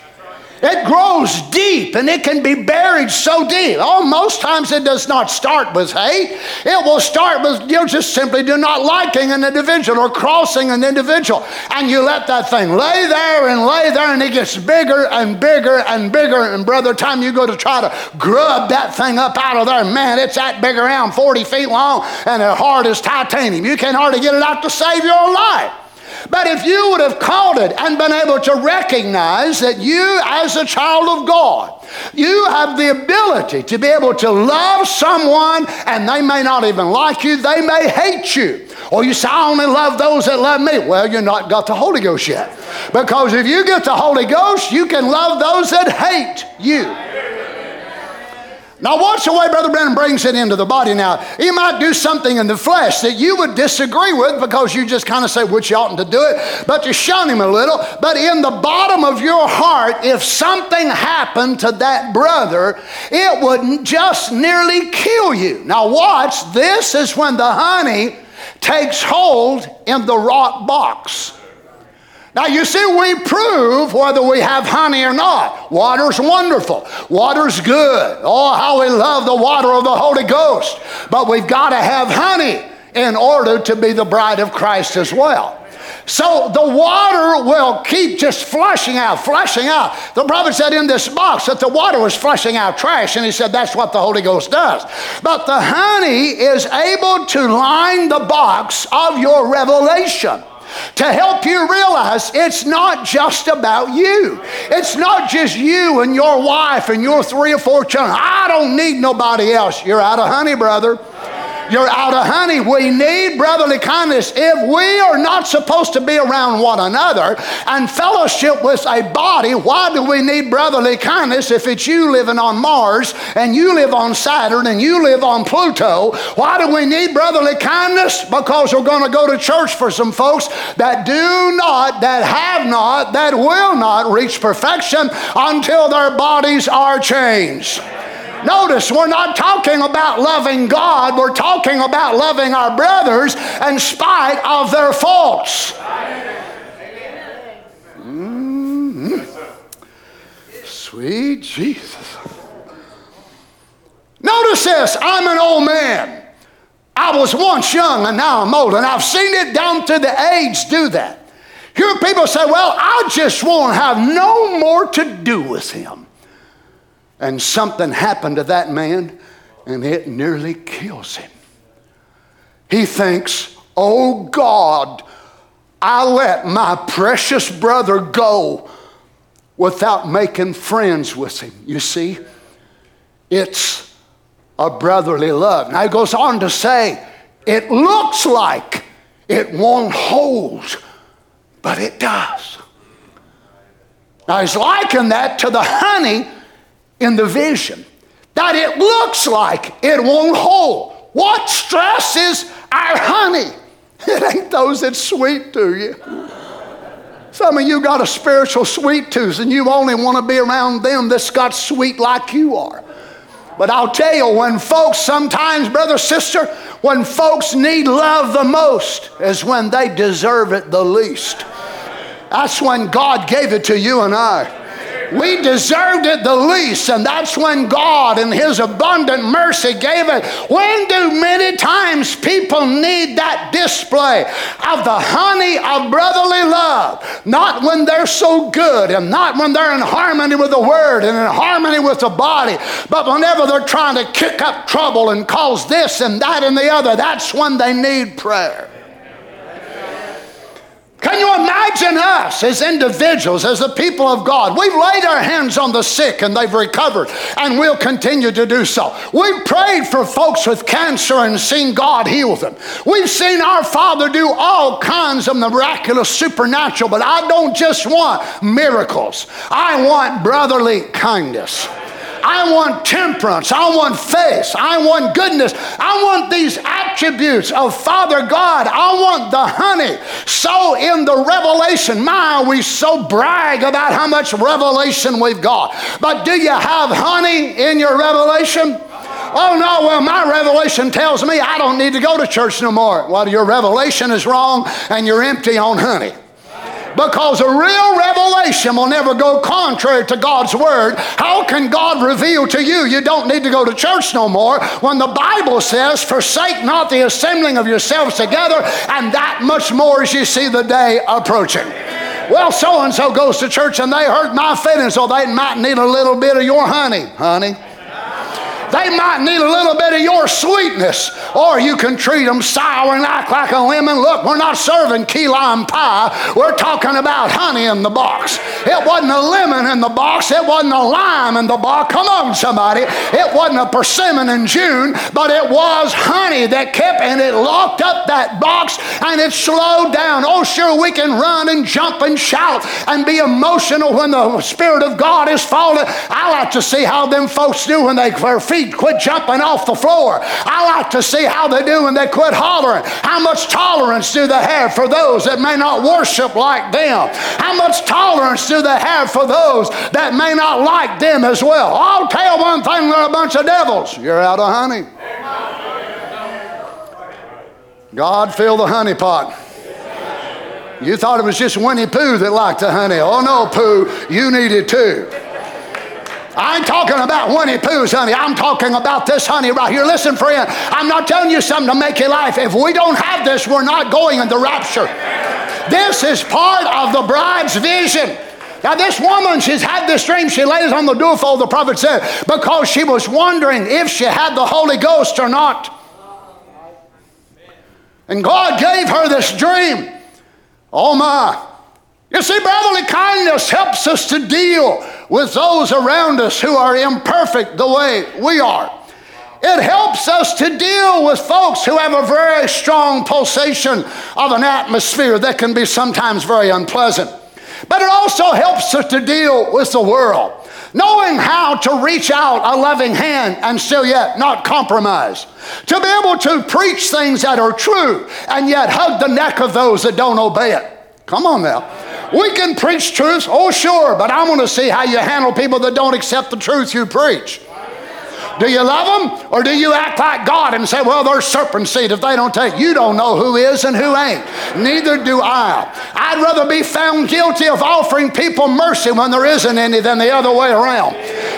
It grows deep and it can be buried so deep. Oh, most times it does not start with hate. It will start with you just simply do not liking an individual or crossing an individual. And you let that thing lay there and lay there and it gets bigger and bigger and bigger. And brother, time you go to try to grub that thing up out of there, man, it's that big around 40 feet long and as hard as titanium. You can hardly get it out to save your life. But if you would have caught it and been able to recognize that you, as a child of God, you have the ability to be able to love someone and they may not even like you, they may hate you. Or you say, I only love those that love me. Well, you're not got the Holy Ghost yet. Because if you get the Holy Ghost, you can love those that hate you. Now, watch the way Brother Branham brings it into the body now. He might do something in the flesh that you would disagree with because you just kind of say, which you oughtn't to do it, but to shun him a little. But in the bottom of your heart, if something happened to that brother, it would just nearly kill you. Now, watch, this is when the honey takes hold in the rock box. Now, you see, we prove whether we have honey or not. Water's wonderful. Water's good. Oh, how we love the water of the Holy Ghost. But we've got to have honey in order to be the bride of Christ as well. So the water will keep just flushing out, flushing out. The prophet said in this box that the water was flushing out trash, and he said that's what the Holy Ghost does. But the honey is able to line the box of your revelation. To help you realize it's not just about you. It's not just you and your wife and your three or four children. I don't need nobody else. You're out of honey, brother. You're out of honey. We need brotherly kindness. If we are not supposed to be around one another and fellowship with a body, why do we need brotherly kindness if it's you living on Mars and you live on Saturn and you live on Pluto? Why do we need brotherly kindness? Because we're going to go to church for some folks that do not, that have not, that will not reach perfection until their bodies are changed. Notice we're not talking about loving God, we're talking about loving our brothers in spite of their faults. Mm-hmm. Sweet Jesus. Notice this I'm an old man. I was once young and now I'm old, and I've seen it down to the age do that. Hear people say, Well, I just won't have no more to do with him. And something happened to that man, and it nearly kills him. He thinks, Oh God, I let my precious brother go without making friends with him. You see, it's a brotherly love. Now he goes on to say, It looks like it won't hold, but it does. Now he's likened that to the honey in the vision that it looks like it won't hold. What stresses our honey? It ain't those that's sweet to you. Some of you got a spiritual sweet tooth and you only want to be around them that's got sweet like you are. But I'll tell you, when folks sometimes, brother, sister, when folks need love the most is when they deserve it the least. That's when God gave it to you and I. We deserved it the least, and that's when God, in His abundant mercy, gave it. When do many times people need that display of the honey of brotherly love? Not when they're so good, and not when they're in harmony with the Word and in harmony with the body, but whenever they're trying to kick up trouble and cause this and that and the other, that's when they need prayer. Can you imagine us as individuals, as the people of God? We've laid our hands on the sick and they've recovered, and we'll continue to do so. We've prayed for folks with cancer and seen God heal them. We've seen our Father do all kinds of miraculous supernatural, but I don't just want miracles, I want brotherly kindness. I want temperance. I want faith. I want goodness. I want these attributes of Father God. I want the honey. So in the revelation, my, we so brag about how much revelation we've got. But do you have honey in your revelation? Oh, no, well, my revelation tells me I don't need to go to church no more. Well, your revelation is wrong and you're empty on honey because a real revelation will never go contrary to God's word. How can God reveal to you you don't need to go to church no more when the Bible says, Forsake not the assembling of yourselves together, and that much more as you see the day approaching? Well, so and so goes to church and they hurt my feelings, so they might need a little bit of your honey, honey. They might need a little bit of your sweetness, or you can treat them sour and act like a lemon. Look, we're not serving key lime pie. We're talking about honey in the box. It wasn't a lemon in the box. It wasn't a lime in the box. Come on, somebody. It wasn't a persimmon in June, but it was honey that kept and it locked up that box and it slowed down. Oh, sure, we can run and jump and shout and be emotional when the Spirit of God is falling. I like to see how them folks do when they, their feet feet quit jumping off the floor. I like to see how they do when they quit hollering. How much tolerance do they have for those that may not worship like them? How much tolerance do they have for those that may not like them as well? I'll tell one thing, they're a bunch of devils. You're out of honey. God fill the honey pot. You thought it was just Winnie Pooh that liked the honey. Oh no, Pooh, you need it too. I ain't talking about Winnie Pooh's honey. I'm talking about this honey right here. Listen, friend, I'm not telling you something to make you laugh. If we don't have this, we're not going in the rapture. This is part of the bride's vision. Now, this woman, she's had this dream. She lays on the doorfold, the prophet said, because she was wondering if she had the Holy Ghost or not. And God gave her this dream. Oh my. You see, brotherly kindness helps us to deal with those around us who are imperfect the way we are. It helps us to deal with folks who have a very strong pulsation of an atmosphere that can be sometimes very unpleasant. But it also helps us to deal with the world, knowing how to reach out a loving hand and still yet not compromise. To be able to preach things that are true and yet hug the neck of those that don't obey it. Come on now. We can preach truth, oh sure, but I want to see how you handle people that don't accept the truth you preach. Do you love them or do you act like God and say, well, they're serpent seed if they don't take? You don't know who is and who ain't. Neither do I. I'd rather be found guilty of offering people mercy when there isn't any than the other way around.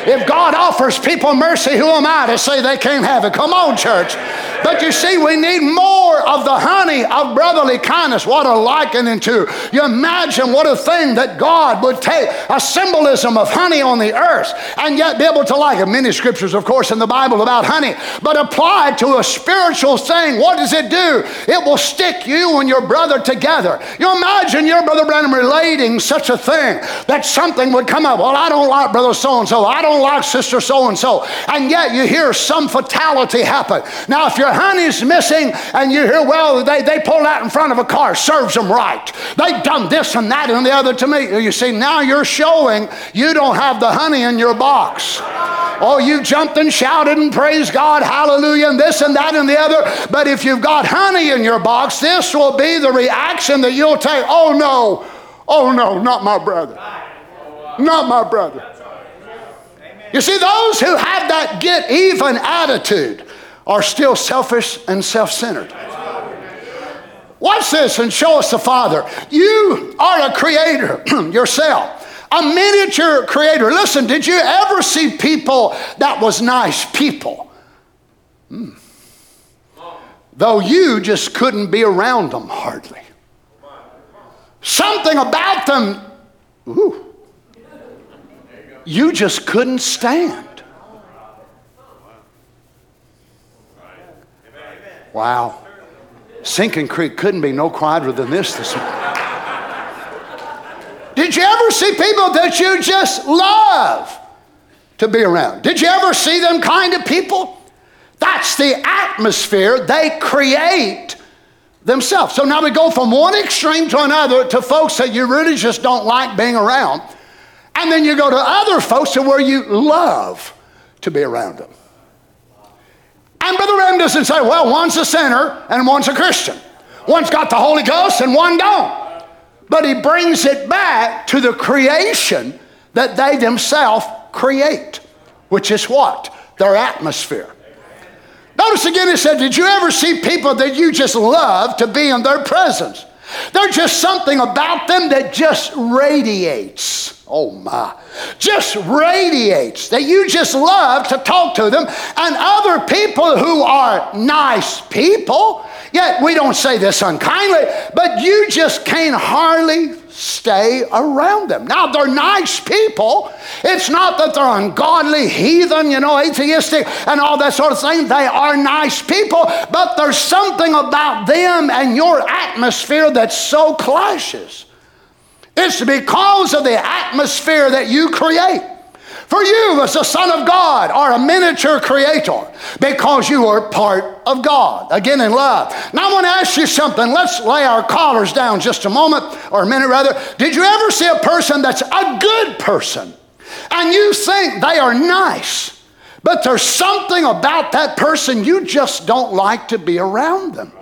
If God offers people mercy, who am I to say they can't have it? Come on, church. But you see, we need more of the honey of brotherly kindness. What a likening to. You imagine what a thing that God would take a symbolism of honey on the earth and yet be able to like it. Many scriptures, of course, in the Bible about honey, but applied to a spiritual thing, what does it do? It will stick you and your brother together. You imagine your brother Branham relating such a thing that something would come up. Well, I don't like brother so and so. I don't like sister so and so. And yet you hear some fatality happen. Now, if your honey's missing and you hear, well, they, they pulled out in front of a car, serves them right. They've done this and that and the other to me. You see, now you're showing you don't have the honey in your box. Oh, you jumped and shouted and praised God, hallelujah, and this and that and the other. But if you've got honey in your box, this will be the reaction that you'll take. Oh, no. Oh, no, not my brother. Not my brother. You see, those who have that get even attitude are still selfish and self centered. Watch this and show us the Father. You are a creator yourself a miniature creator. Listen, did you ever see people that was nice people? Hmm. Though you just couldn't be around them hardly. Something about them, ooh, you just couldn't stand. Wow. Sinking Creek couldn't be no quieter than this this morning. Did you ever see people that you just love to be around? Did you ever see them kind of people? That's the atmosphere they create themselves. So now we go from one extreme to another to folks that you really just don't like being around. And then you go to other folks to where you love to be around them. And Brother Ram doesn't say, well, one's a sinner and one's a Christian. One's got the Holy Ghost and one don't. But he brings it back to the creation that they themselves create, which is what? Their atmosphere. Notice again, he said, Did you ever see people that you just love to be in their presence? There's just something about them that just radiates. Oh my. Just radiates that you just love to talk to them. And other people who are nice people, Yet we don't say this unkindly, but you just can't hardly stay around them. Now, they're nice people. It's not that they're ungodly, heathen, you know, atheistic, and all that sort of thing. They are nice people, but there's something about them and your atmosphere that so clashes. It's because of the atmosphere that you create. For you, as a son of God, are a miniature creator because you are part of God. Again, in love. Now, I want to ask you something. Let's lay our collars down just a moment, or a minute rather. Did you ever see a person that's a good person and you think they are nice, but there's something about that person you just don't like to be around them?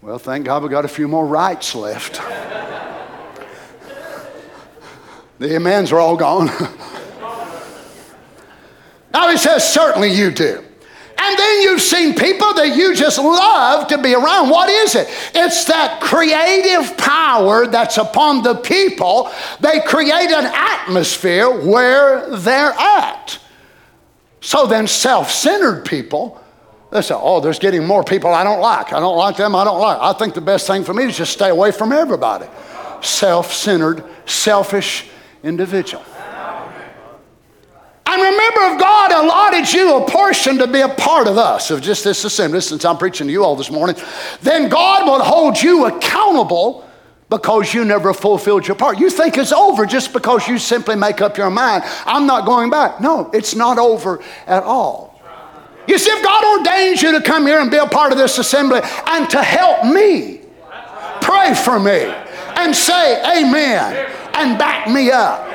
Well, thank God we got a few more rights left. The amens are all gone. now he says, certainly you do. And then you've seen people that you just love to be around. What is it? It's that creative power that's upon the people. They create an atmosphere where they're at. So then, self centered people, they say, oh, there's getting more people I don't like. I don't like them, I don't like. I think the best thing for me is just stay away from everybody. Self centered, selfish individual. And remember, if God allotted you a portion to be a part of us, of just this assembly, since I'm preaching to you all this morning, then God will hold you accountable because you never fulfilled your part. You think it's over just because you simply make up your mind, I'm not going back. No, it's not over at all. You see, if God ordains you to come here and be a part of this assembly and to help me, pray for me, and say amen, and back me up.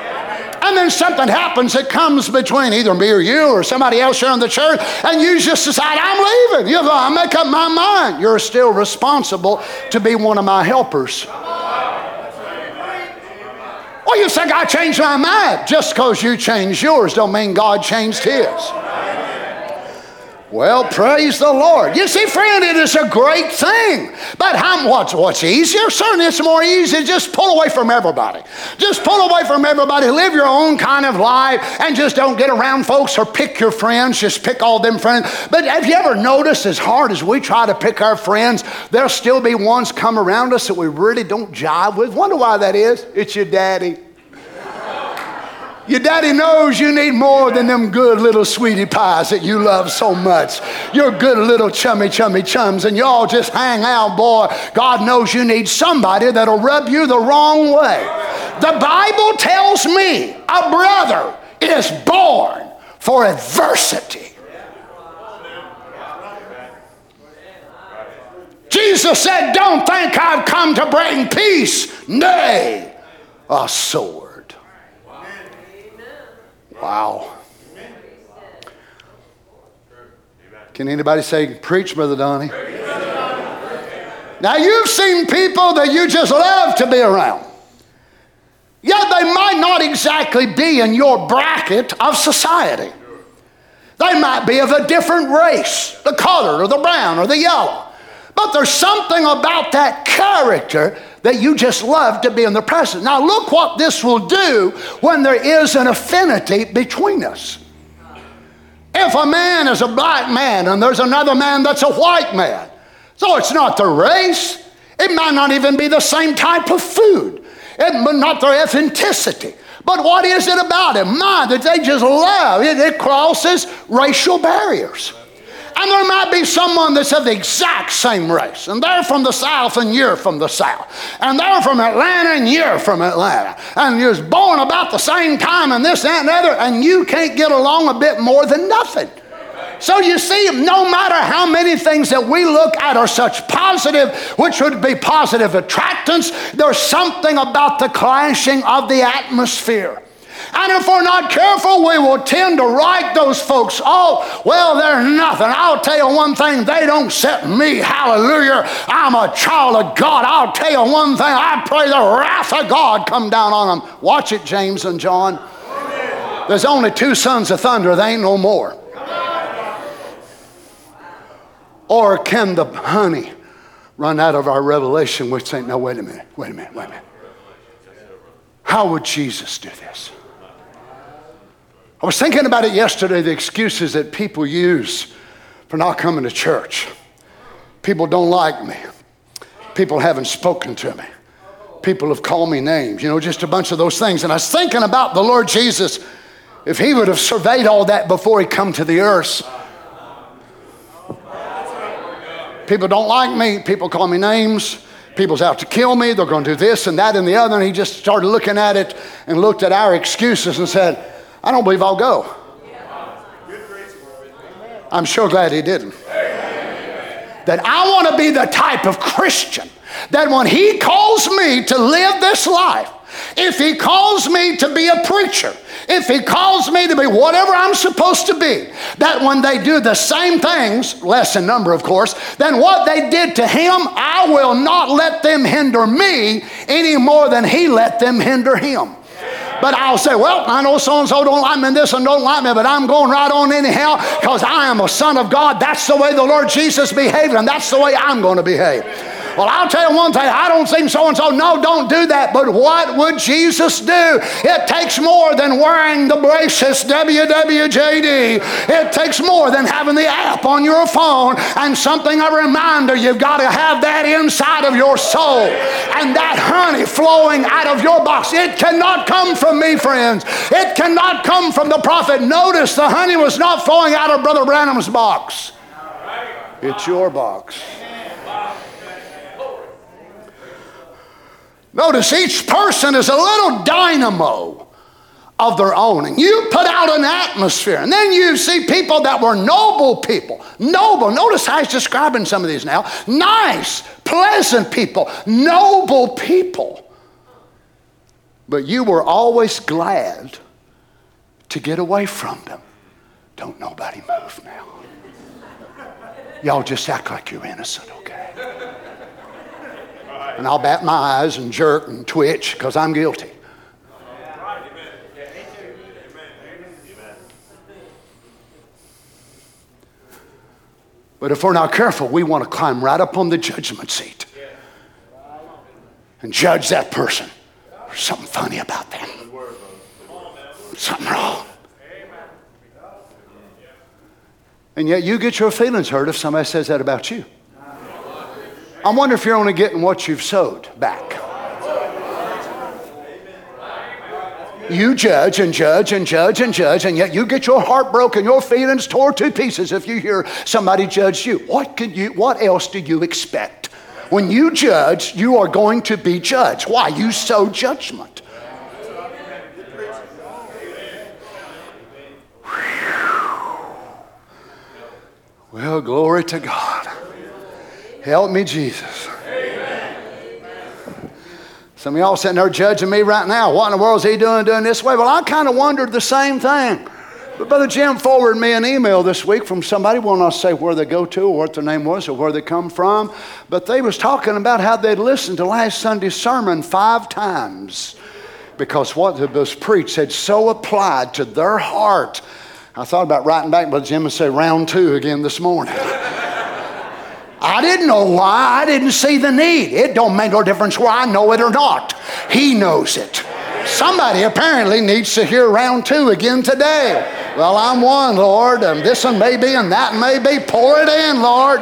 And then something happens that comes between either me or you or somebody else here in the church, and you just decide, I'm leaving. You know, I make up my mind. You're still responsible to be one of my helpers. Well, you say, I changed my mind. Just because you changed yours don't mean God changed his. Well, praise the Lord. You see, friend, it is a great thing. But how, what's, what's easier? Certainly it's more easy. Just pull away from everybody. Just pull away from everybody. Live your own kind of life and just don't get around folks or pick your friends. Just pick all them friends. But have you ever noticed as hard as we try to pick our friends, there'll still be ones come around us that we really don't jive with? Wonder why that is? It's your daddy. Your daddy knows you need more than them good little sweetie pies that you love so much. Your good little chummy, chummy chums, and y'all just hang out, boy. God knows you need somebody that'll rub you the wrong way. The Bible tells me a brother is born for adversity. Jesus said, Don't think I've come to bring peace, nay, a sword. Wow. Can anybody say, Preach, Brother Donnie? Now, you've seen people that you just love to be around. Yet they might not exactly be in your bracket of society. They might be of a different race, the colored or the brown or the yellow. But there's something about that character that you just love to be in the presence. Now, look what this will do when there is an affinity between us. If a man is a black man and there's another man that's a white man, so it's not the race, it might not even be the same type of food, it not their ethnicity. But what is it about it? My, that they just love. It, it crosses racial barriers. And there might be someone that's of the exact same race, and they're from the South and you're from the South. And they're from Atlanta and you're from Atlanta. And you're born about the same time and this, that, and other, and you can't get along a bit more than nothing. So you see, no matter how many things that we look at are such positive, which would be positive attractants, there's something about the clashing of the atmosphere. And if we're not careful, we will tend to write those folks off. Well, they're nothing. I'll tell you one thing, they don't set me. Hallelujah. I'm a child of God. I'll tell you one thing, I pray the wrath of God come down on them. Watch it, James and John. There's only two sons of thunder, they ain't no more. Or can the honey run out of our revelation, which say, no, wait a minute, wait a minute, wait a minute. How would Jesus do this? I was thinking about it yesterday the excuses that people use for not coming to church. People don't like me. People haven't spoken to me. People have called me names, you know, just a bunch of those things. And I was thinking about the Lord Jesus, if he would have surveyed all that before he come to the earth. People don't like me. People call me names. People's out to kill me. They're going to do this and that and the other. And he just started looking at it and looked at our excuses and said, I don't believe I'll go. I'm sure glad he didn't. That I want to be the type of Christian that when he calls me to live this life, if he calls me to be a preacher, if he calls me to be whatever I'm supposed to be, that when they do the same things, less in number, of course, than what they did to him, I will not let them hinder me any more than he let them hinder him. But I'll say, well, I know so and so don't like me and this and don't like me, but I'm going right on anyhow because I am a son of God. That's the way the Lord Jesus behaved, and that's the way I'm going to behave. Well, I'll tell you one thing, I don't think so and so. No, don't do that. But what would Jesus do? It takes more than wearing the braces WWJD. It takes more than having the app on your phone and something, a reminder. You've got to have that inside of your soul and that honey flowing out of your box. It cannot come from me, friends. It cannot come from the prophet. Notice the honey was not flowing out of Brother Branham's box. It's your box. Notice each person is a little dynamo of their own. And you put out an atmosphere. And then you see people that were noble people. Noble. Notice how he's describing some of these now. Nice, pleasant people, noble people. But you were always glad to get away from them. Don't nobody move now. Y'all just act like you're innocent, okay? And I'll bat my eyes and jerk and twitch because I'm guilty. But if we're not careful, we want to climb right up on the judgment seat and judge that person. There's something funny about them. Something wrong. And yet you get your feelings hurt if somebody says that about you. I wonder if you're only getting what you've sowed back. You judge and judge and judge and judge, and yet you get your heart broken, your feelings tore to pieces if you hear somebody judge you. What could you what else do you expect? When you judge, you are going to be judged. Why? You sow judgment. Well, glory to God. Help me, Jesus. Some of y'all sitting there judging me right now. What in the world is he doing doing this way? Well, I kind of wondered the same thing. But Brother Jim forwarded me an email this week from somebody, will not say where they go to or what their name was or where they come from, but they was talking about how they'd listened to last Sunday's sermon five times because what was preached had so applied to their heart. I thought about writing back, Brother Jim, and say round two again this morning. I didn't know why. I didn't see the need. It don't make no difference whether I know it or not. He knows it. Somebody apparently needs to hear round two again today. Well, I'm one, Lord, and this one may be, and that may be. Pour it in, Lord.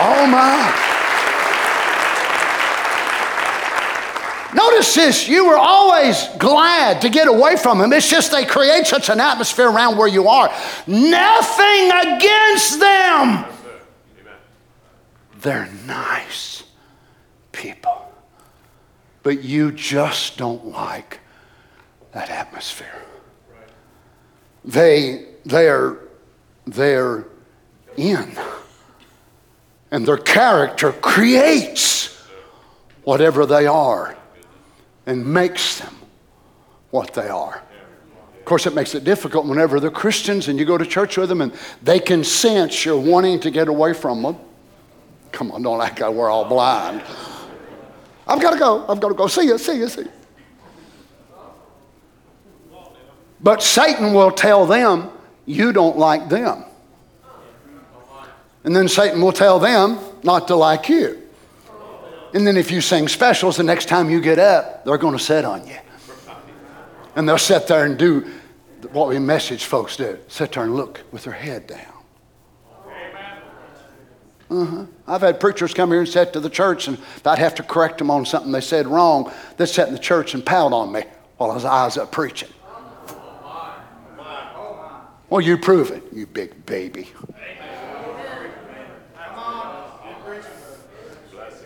Oh, my. Notice this, you were always glad to get away from them. It's just they create such an atmosphere around where you are. Nothing against them. They're nice people. But you just don't like that atmosphere. They, they're, they're in. And their character creates whatever they are and makes them what they are. Of course, it makes it difficult whenever they're Christians and you go to church with them and they can sense you're wanting to get away from them. Come on, don't act like we're all blind. I've got to go. I've got to go. See you, see you, see you. But Satan will tell them, you don't like them. And then Satan will tell them not to like you. And then if you sing specials, the next time you get up, they're going to sit on you. And they'll sit there and do what we message folks do sit there and look with their head down. Uh-huh. I've had preachers come here and sit to the church, and I'd have to correct them on something they said wrong, they'd sit in the church and pout on me while I was eyes up preaching. Well, you prove it, you big baby.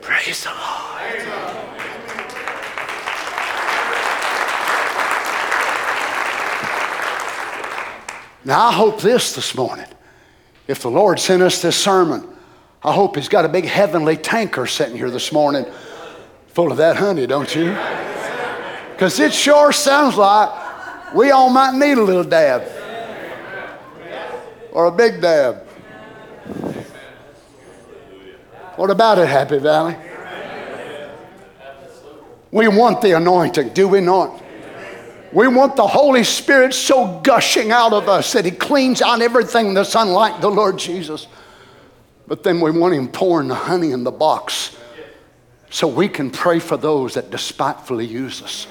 Praise the Lord. Now, I hope this this morning. If the Lord sent us this sermon, I hope He's got a big heavenly tanker sitting here this morning full of that honey, don't you? Because it sure sounds like we all might need a little dab or a big dab. What about it, Happy Valley? We want the anointing, do we not? We want the Holy Spirit so gushing out of us that He cleans out everything that's unlike the Lord Jesus. But then we want Him pouring the honey in the box so we can pray for those that despitefully use us.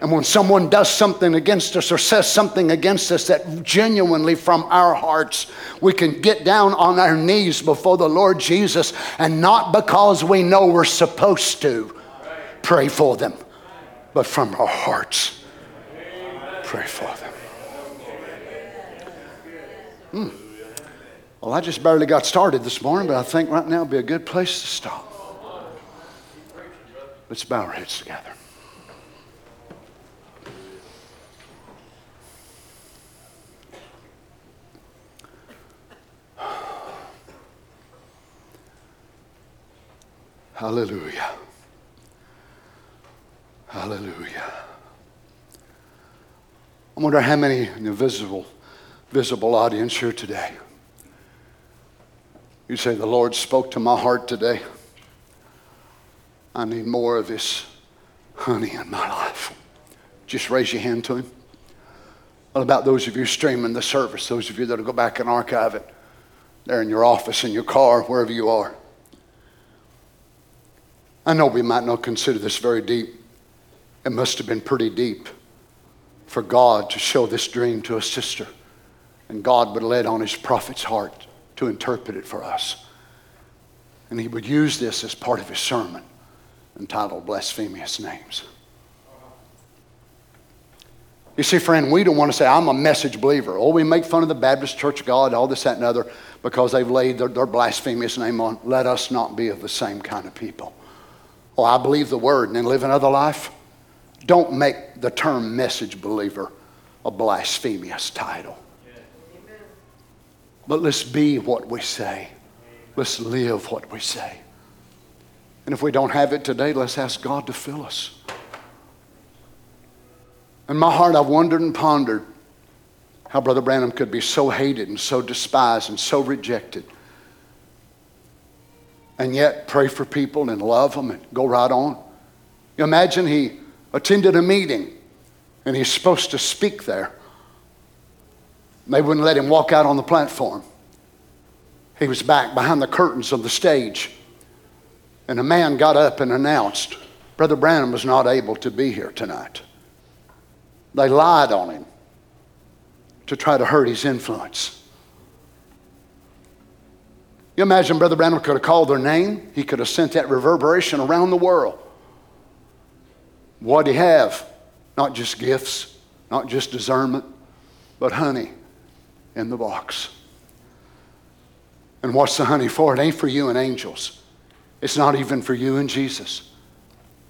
And when someone does something against us or says something against us that genuinely from our hearts, we can get down on our knees before the Lord Jesus and not because we know we're supposed to pray for them, but from our hearts pray for them. Hmm. Well, I just barely got started this morning, but I think right now would be a good place to stop. Let's bow our heads together. Hallelujah. Hallelujah. I wonder how many in the visible, visible audience here today. You say, The Lord spoke to my heart today. I need more of this honey in my life. Just raise your hand to Him. What about those of you streaming the service, those of you that'll go back and archive it? There in your office, in your car, wherever you are. I know we might not consider this very deep. It must have been pretty deep for God to show this dream to a sister. And God would it on his prophet's heart to interpret it for us. And he would use this as part of his sermon entitled Blasphemous Names. You see, friend, we don't want to say, I'm a message believer. Oh, we make fun of the Baptist Church of God, all this, that, and other, because they've laid their, their blasphemous name on. Let us not be of the same kind of people. Oh, I believe the word and then live another life. Don't make the term message believer a blasphemous title. But let's be what we say. Let's live what we say. And if we don't have it today, let's ask God to fill us. In my heart, I've wondered and pondered how Brother Branham could be so hated and so despised and so rejected and yet pray for people and love them and go right on. You imagine he attended a meeting and he's supposed to speak there. They wouldn't let him walk out on the platform. He was back behind the curtains of the stage. And a man got up and announced, Brother Branham was not able to be here tonight. They lied on him to try to hurt his influence. You imagine Brother Branham could have called their name, he could have sent that reverberation around the world. What'd he have? Not just gifts, not just discernment, but honey in the box. And what's the honey for? It ain't for you and angels. It's not even for you and Jesus.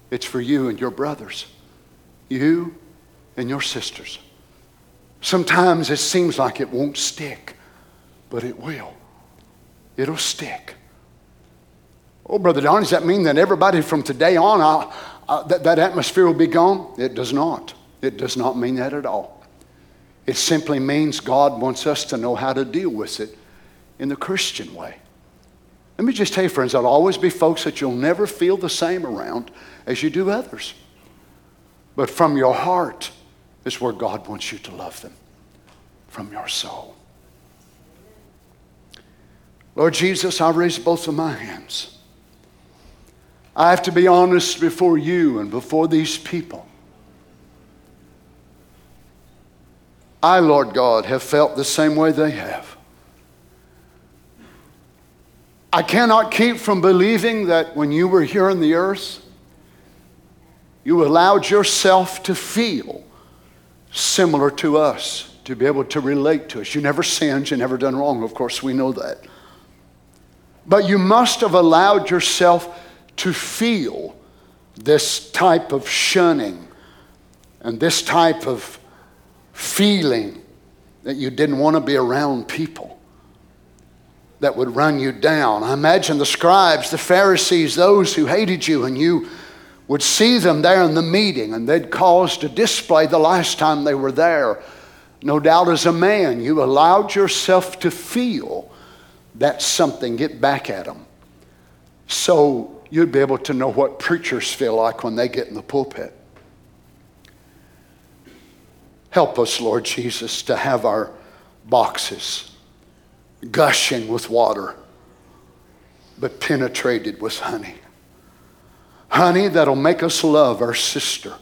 It's for you and your brothers, you and your sisters. Sometimes it seems like it won't stick, but it will it'll stick. Oh, Brother Don, does that mean that everybody from today on, uh, uh, that, that atmosphere will be gone? It does not. It does not mean that at all. It simply means God wants us to know how to deal with it in the Christian way. Let me just tell you, friends, there'll always be folks that you'll never feel the same around as you do others. But from your heart is where God wants you to love them, from your soul. Lord Jesus, I raise both of my hands. I have to be honest before you and before these people. I, Lord God, have felt the same way they have. I cannot keep from believing that when you were here on the earth, you allowed yourself to feel similar to us, to be able to relate to us. You never sinned, you never done wrong. Of course, we know that. But you must have allowed yourself to feel this type of shunning and this type of feeling that you didn't want to be around people that would run you down. I imagine the scribes, the Pharisees, those who hated you, and you would see them there in the meeting and they'd cause a display the last time they were there. No doubt, as a man, you allowed yourself to feel that something, get back at them. So you'd be able to know what preachers feel like when they get in the pulpit. Help us, Lord Jesus, to have our boxes gushing with water but penetrated with honey. Honey that'll make us love our sister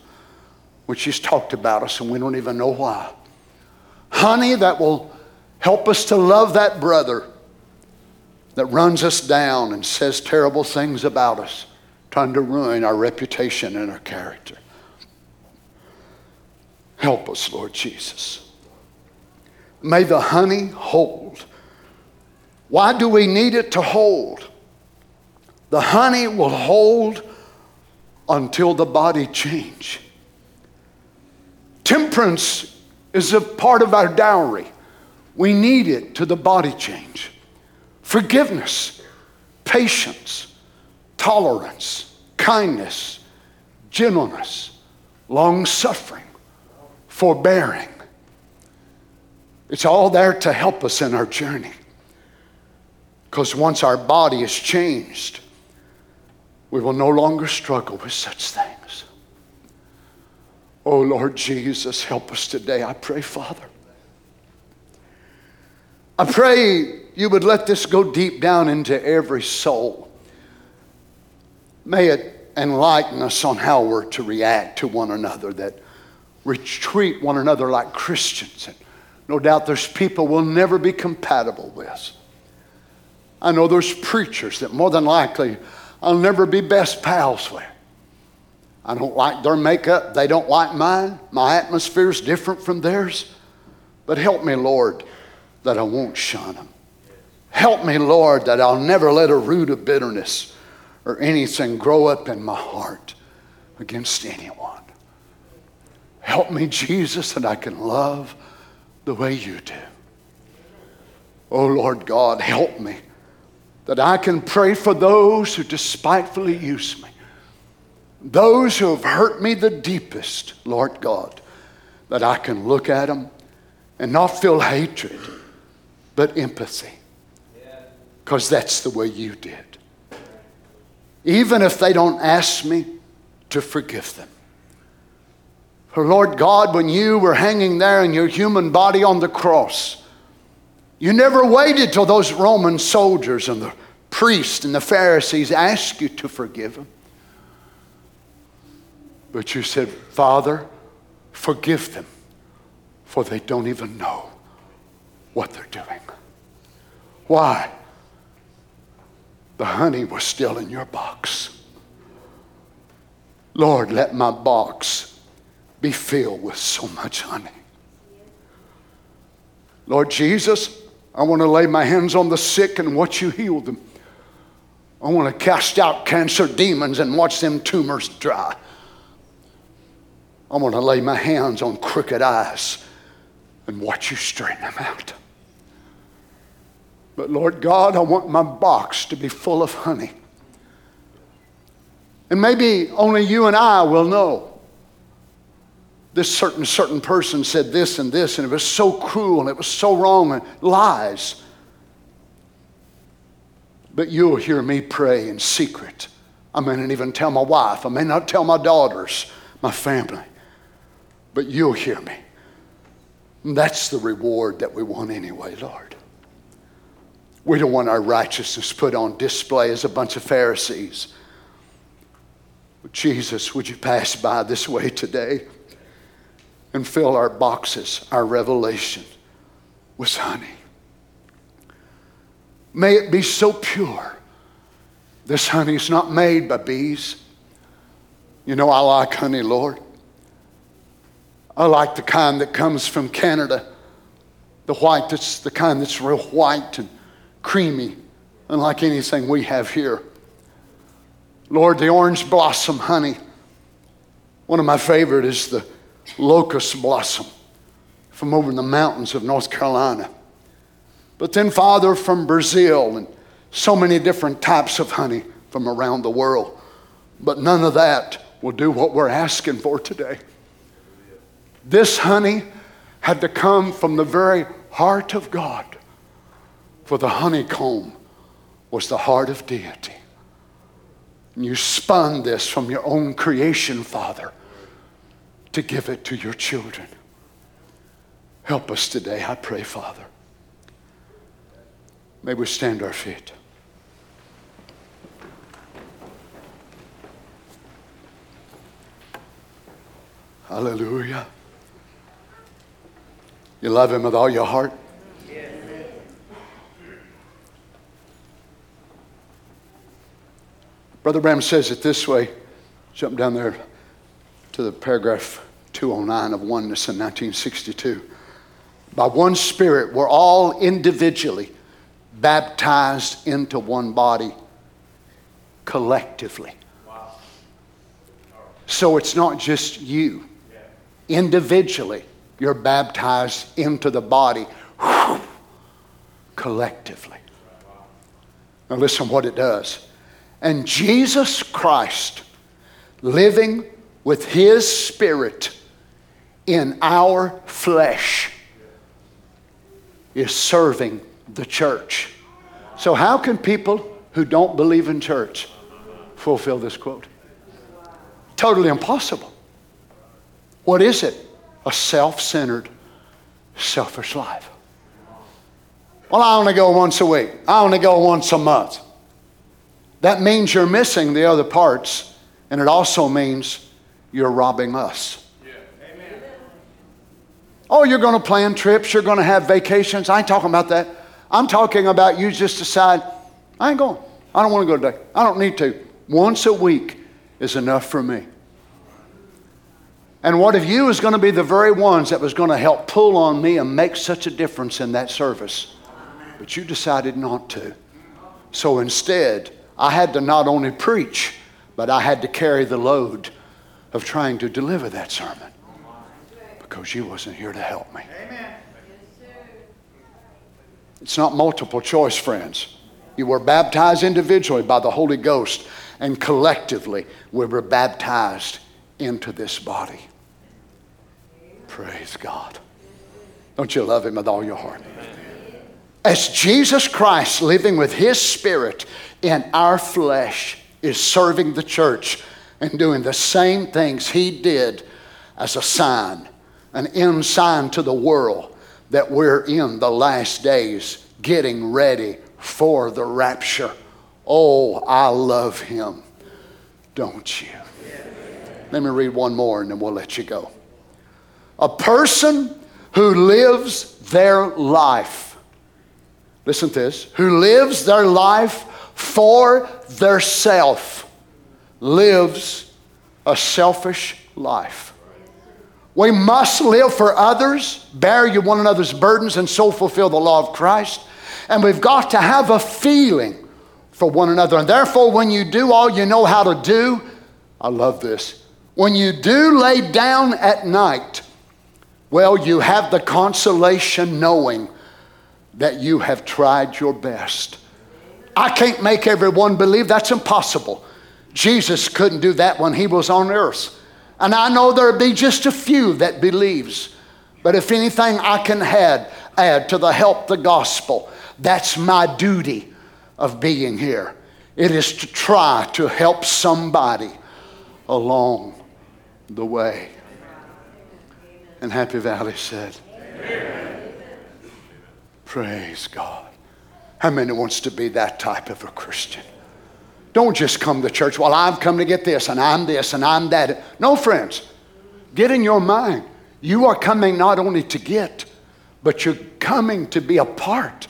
when she's talked about us and we don't even know why. Honey that will help us to love that brother that runs us down and says terrible things about us, trying to ruin our reputation and our character. Help us, Lord Jesus. May the honey hold. Why do we need it to hold? The honey will hold until the body change. Temperance is a part of our dowry. We need it to the body change. Forgiveness, patience, tolerance, kindness, gentleness, long suffering, forbearing. It's all there to help us in our journey. Because once our body is changed, we will no longer struggle with such things. Oh Lord Jesus, help us today, I pray, Father. I pray you would let this go deep down into every soul. May it enlighten us on how we're to react to one another, that treat one another like Christians. And no doubt there's people we'll never be compatible with. I know there's preachers that more than likely I'll never be best pals with. I don't like their makeup. They don't like mine. My atmosphere is different from theirs. But help me, Lord, that I won't shun them. Help me, Lord, that I'll never let a root of bitterness or anything grow up in my heart against anyone. Help me, Jesus, that I can love the way you do. Oh, Lord God, help me that I can pray for those who despitefully use me, those who have hurt me the deepest, Lord God, that I can look at them and not feel hatred, but empathy, because that's the way you did. Even if they don't ask me to forgive them. Lord God, when you were hanging there in your human body on the cross, you never waited till those Roman soldiers and the priests and the Pharisees asked you to forgive them. But you said, Father, forgive them, for they don't even know what they're doing. Why? The honey was still in your box. Lord, let my box be filled with so much honey. Lord Jesus, I want to lay my hands on the sick and watch you heal them. I want to cast out cancer demons and watch them tumors dry. I want to lay my hands on crooked eyes and watch you straighten them out. But Lord God, I want my box to be full of honey. And maybe only you and I will know this certain certain person said this and this and it was so cruel and it was so wrong and lies. But you'll hear me pray in secret. I may not even tell my wife. I may not tell my daughters my family. But you'll hear me. And that's the reward that we want anyway lord. We don't want our righteousness put on display as a bunch of pharisees. Jesus would you pass by this way today and fill our boxes, our revelation, with honey. May it be so pure. This honey is not made by bees. You know, I like honey, Lord. I like the kind that comes from Canada, the white that's the kind that's real white and creamy, unlike anything we have here. Lord, the orange blossom honey. One of my favorite is the locust blossom from over the mountains of North Carolina. But then, Father, from Brazil and so many different types of honey from around the world. But none of that will do what we're asking for today. This honey had to come from the very heart of God, for the honeycomb was the heart of deity. And you spun this from your own creation, Father to give it to your children. Help us today, I pray, Father. May we stand our feet. Hallelujah. You love him with all your heart? Yes. Brother Branham says it this way. Jump down there to the paragraph 209 of Oneness in 1962. By one Spirit, we're all individually baptized into one body collectively. So it's not just you. Individually, you're baptized into the body collectively. Now, listen what it does. And Jesus Christ, living with his spirit in our flesh, is serving the church. So, how can people who don't believe in church fulfill this quote? Totally impossible. What is it? A self centered, selfish life. Well, I only go once a week, I only go once a month. That means you're missing the other parts, and it also means you're robbing us. Oh, you're going to plan trips, you're going to have vacations. I ain't talking about that. I'm talking about you just decide, I ain't going. I don't want to go today. I don't need to. Once a week is enough for me. And what if you is going to be the very ones that was going to help pull on me and make such a difference in that service? But you decided not to. So instead, I had to not only preach, but I had to carry the load of trying to deliver that sermon because you wasn't here to help me. Amen. It's not multiple choice, friends. You were baptized individually by the Holy Ghost, and collectively we were baptized into this body. Praise God. Don't you love Him with all your heart? As Jesus Christ living with His Spirit in our flesh is serving the church and doing the same things He did as a sign, an end sign to the world that we're in the last days getting ready for the rapture. Oh, I love him. Don't you? Let me read one more and then we'll let you go. A person who lives their life, listen to this, who lives their life for their self, lives a selfish life. We must live for others, bear one another's burdens, and so fulfill the law of Christ. And we've got to have a feeling for one another. And therefore, when you do all you know how to do, I love this. When you do lay down at night, well, you have the consolation knowing that you have tried your best. I can't make everyone believe, that's impossible. Jesus couldn't do that when he was on earth. And I know there'll be just a few that believes. But if anything I can add, add to the help the gospel, that's my duty of being here. It is to try to help somebody along the way. And Happy Valley said, Amen. Praise God. How many wants to be that type of a Christian? Don't just come to church, well, I've come to get this and I'm this and I'm that. No, friends, get in your mind. You are coming not only to get, but you're coming to be a part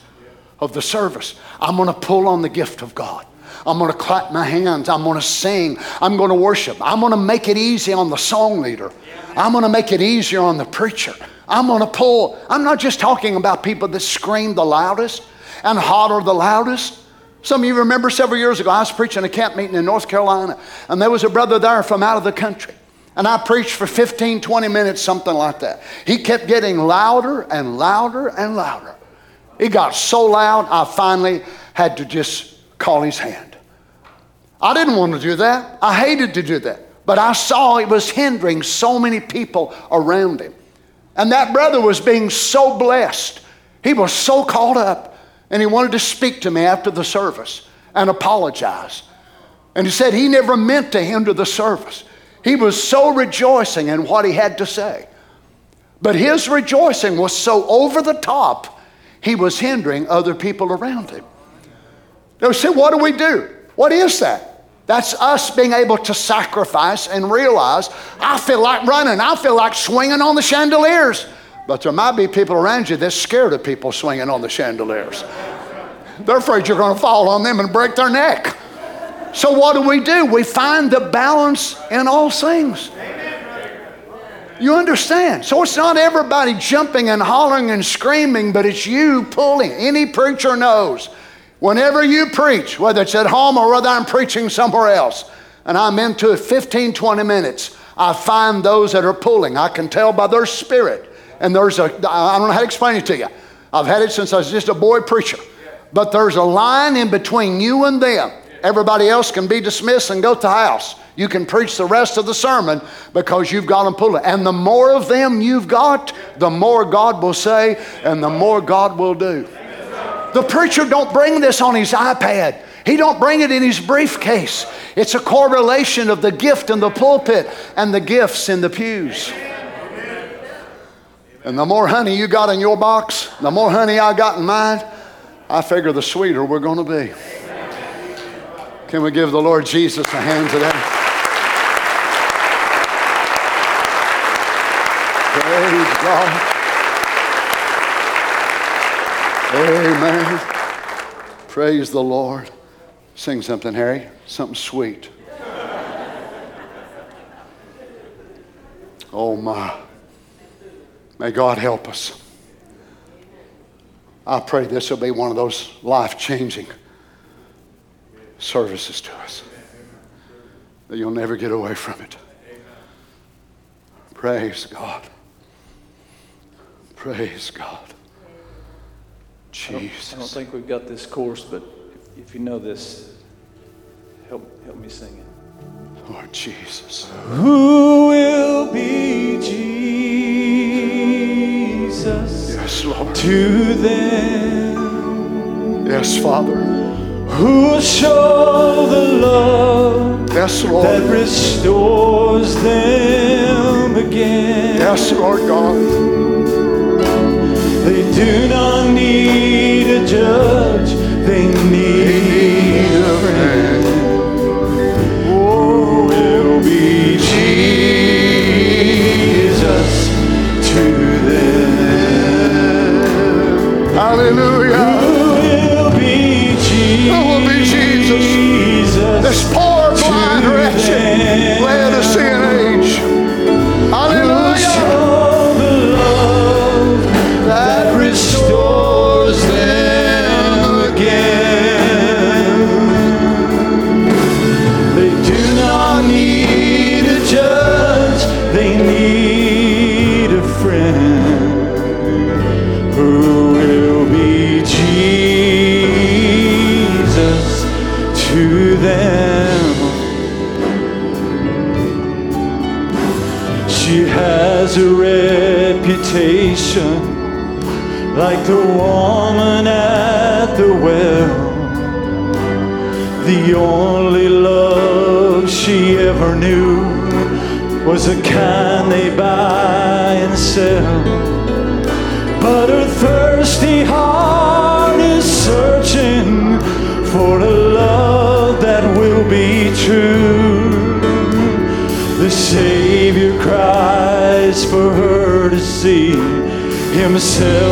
of the service. I'm going to pull on the gift of God. I'm going to clap my hands. I'm going to sing. I'm going to worship. I'm going to make it easy on the song leader. I'm going to make it easier on the preacher. I'm going to pull. I'm not just talking about people that scream the loudest and holler the loudest. Some of you remember several years ago, I was preaching a camp meeting in North Carolina, and there was a brother there from out of the country. And I preached for 15, 20 minutes, something like that. He kept getting louder and louder and louder. It got so loud, I finally had to just call his hand. I didn't want to do that. I hated to do that. But I saw it was hindering so many people around him. And that brother was being so blessed. He was so caught up. And he wanted to speak to me after the service and apologize. And he said he never meant to hinder the service. He was so rejoicing in what he had to say. But his rejoicing was so over the top he was hindering other people around him. They said, What do we do? What is that? That's us being able to sacrifice and realize I feel like running, I feel like swinging on the chandeliers. But there might be people around you that's scared of people swinging on the chandeliers. They're afraid you're going to fall on them and break their neck. So, what do we do? We find the balance in all things. You understand? So it's not everybody jumping and hollering and screaming, but it's you pulling. Any preacher knows. Whenever you preach, whether it's at home or whether I'm preaching somewhere else, and I'm into it 15, 20 minutes, I find those that are pulling. I can tell by their spirit. And there's a, I don't know how to explain it to you. I've had it since I was just a boy preacher. But there's a line in between you and them. Everybody else can be dismissed and go to the house. You can preach the rest of the sermon because you've got them pulling. And the more of them you've got, the more God will say and the more God will do. The preacher don't bring this on his iPad. He don't bring it in his briefcase. It's a correlation of the gift in the pulpit and the gifts in the pews. And the more honey you got in your box, the more honey I got in mine, I figure the sweeter we're going to be. Can we give the Lord Jesus a hand today? Praise God. Amen. Praise the Lord. Sing something, Harry. Something sweet. Oh, my. May God help us. I pray this will be one of those life changing services to us. That you'll never get away from it. Praise God. Praise God. Jesus. I don't, think we've got this course, but if, if you know this, help, help me sing it. Lord Jesus. Who will be Jesus? Yes, Lord. To them. Yes, Father. Who show the love Yes, Lord. that restores them again. Yes, Lord God. They do not need a judge, they need a friend. Was the kind they buy and sell. But her thirsty heart is searching for a love that will be true. The Savior cries for her to see Himself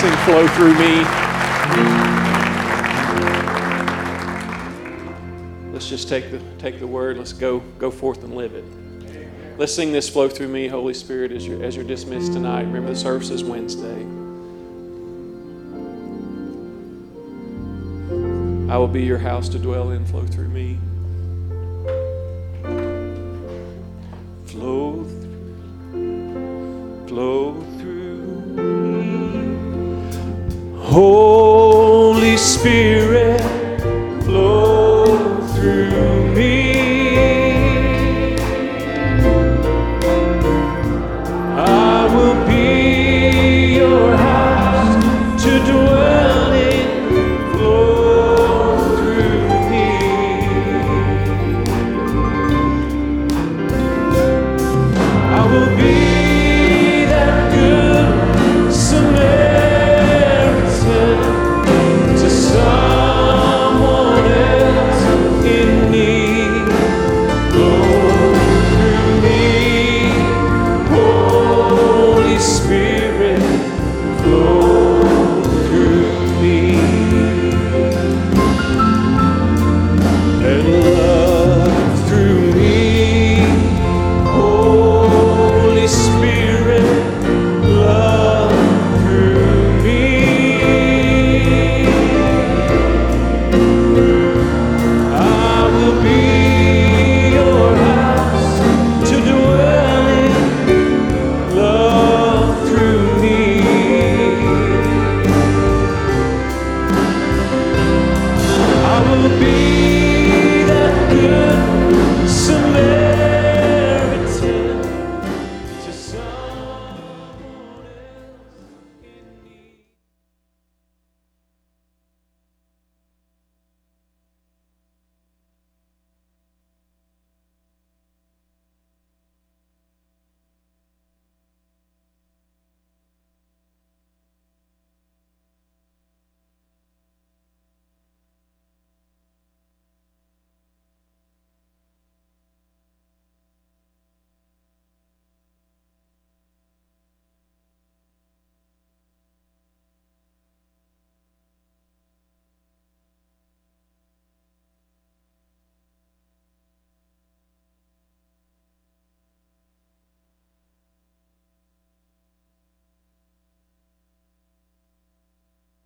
flow through me. Let's just take the take the word. Let's go go forth and live it. Let's sing this flow through me, Holy Spirit, as you're as you're dismissed tonight. Remember the service is Wednesday. I will be your house to dwell in, flow through Spirit,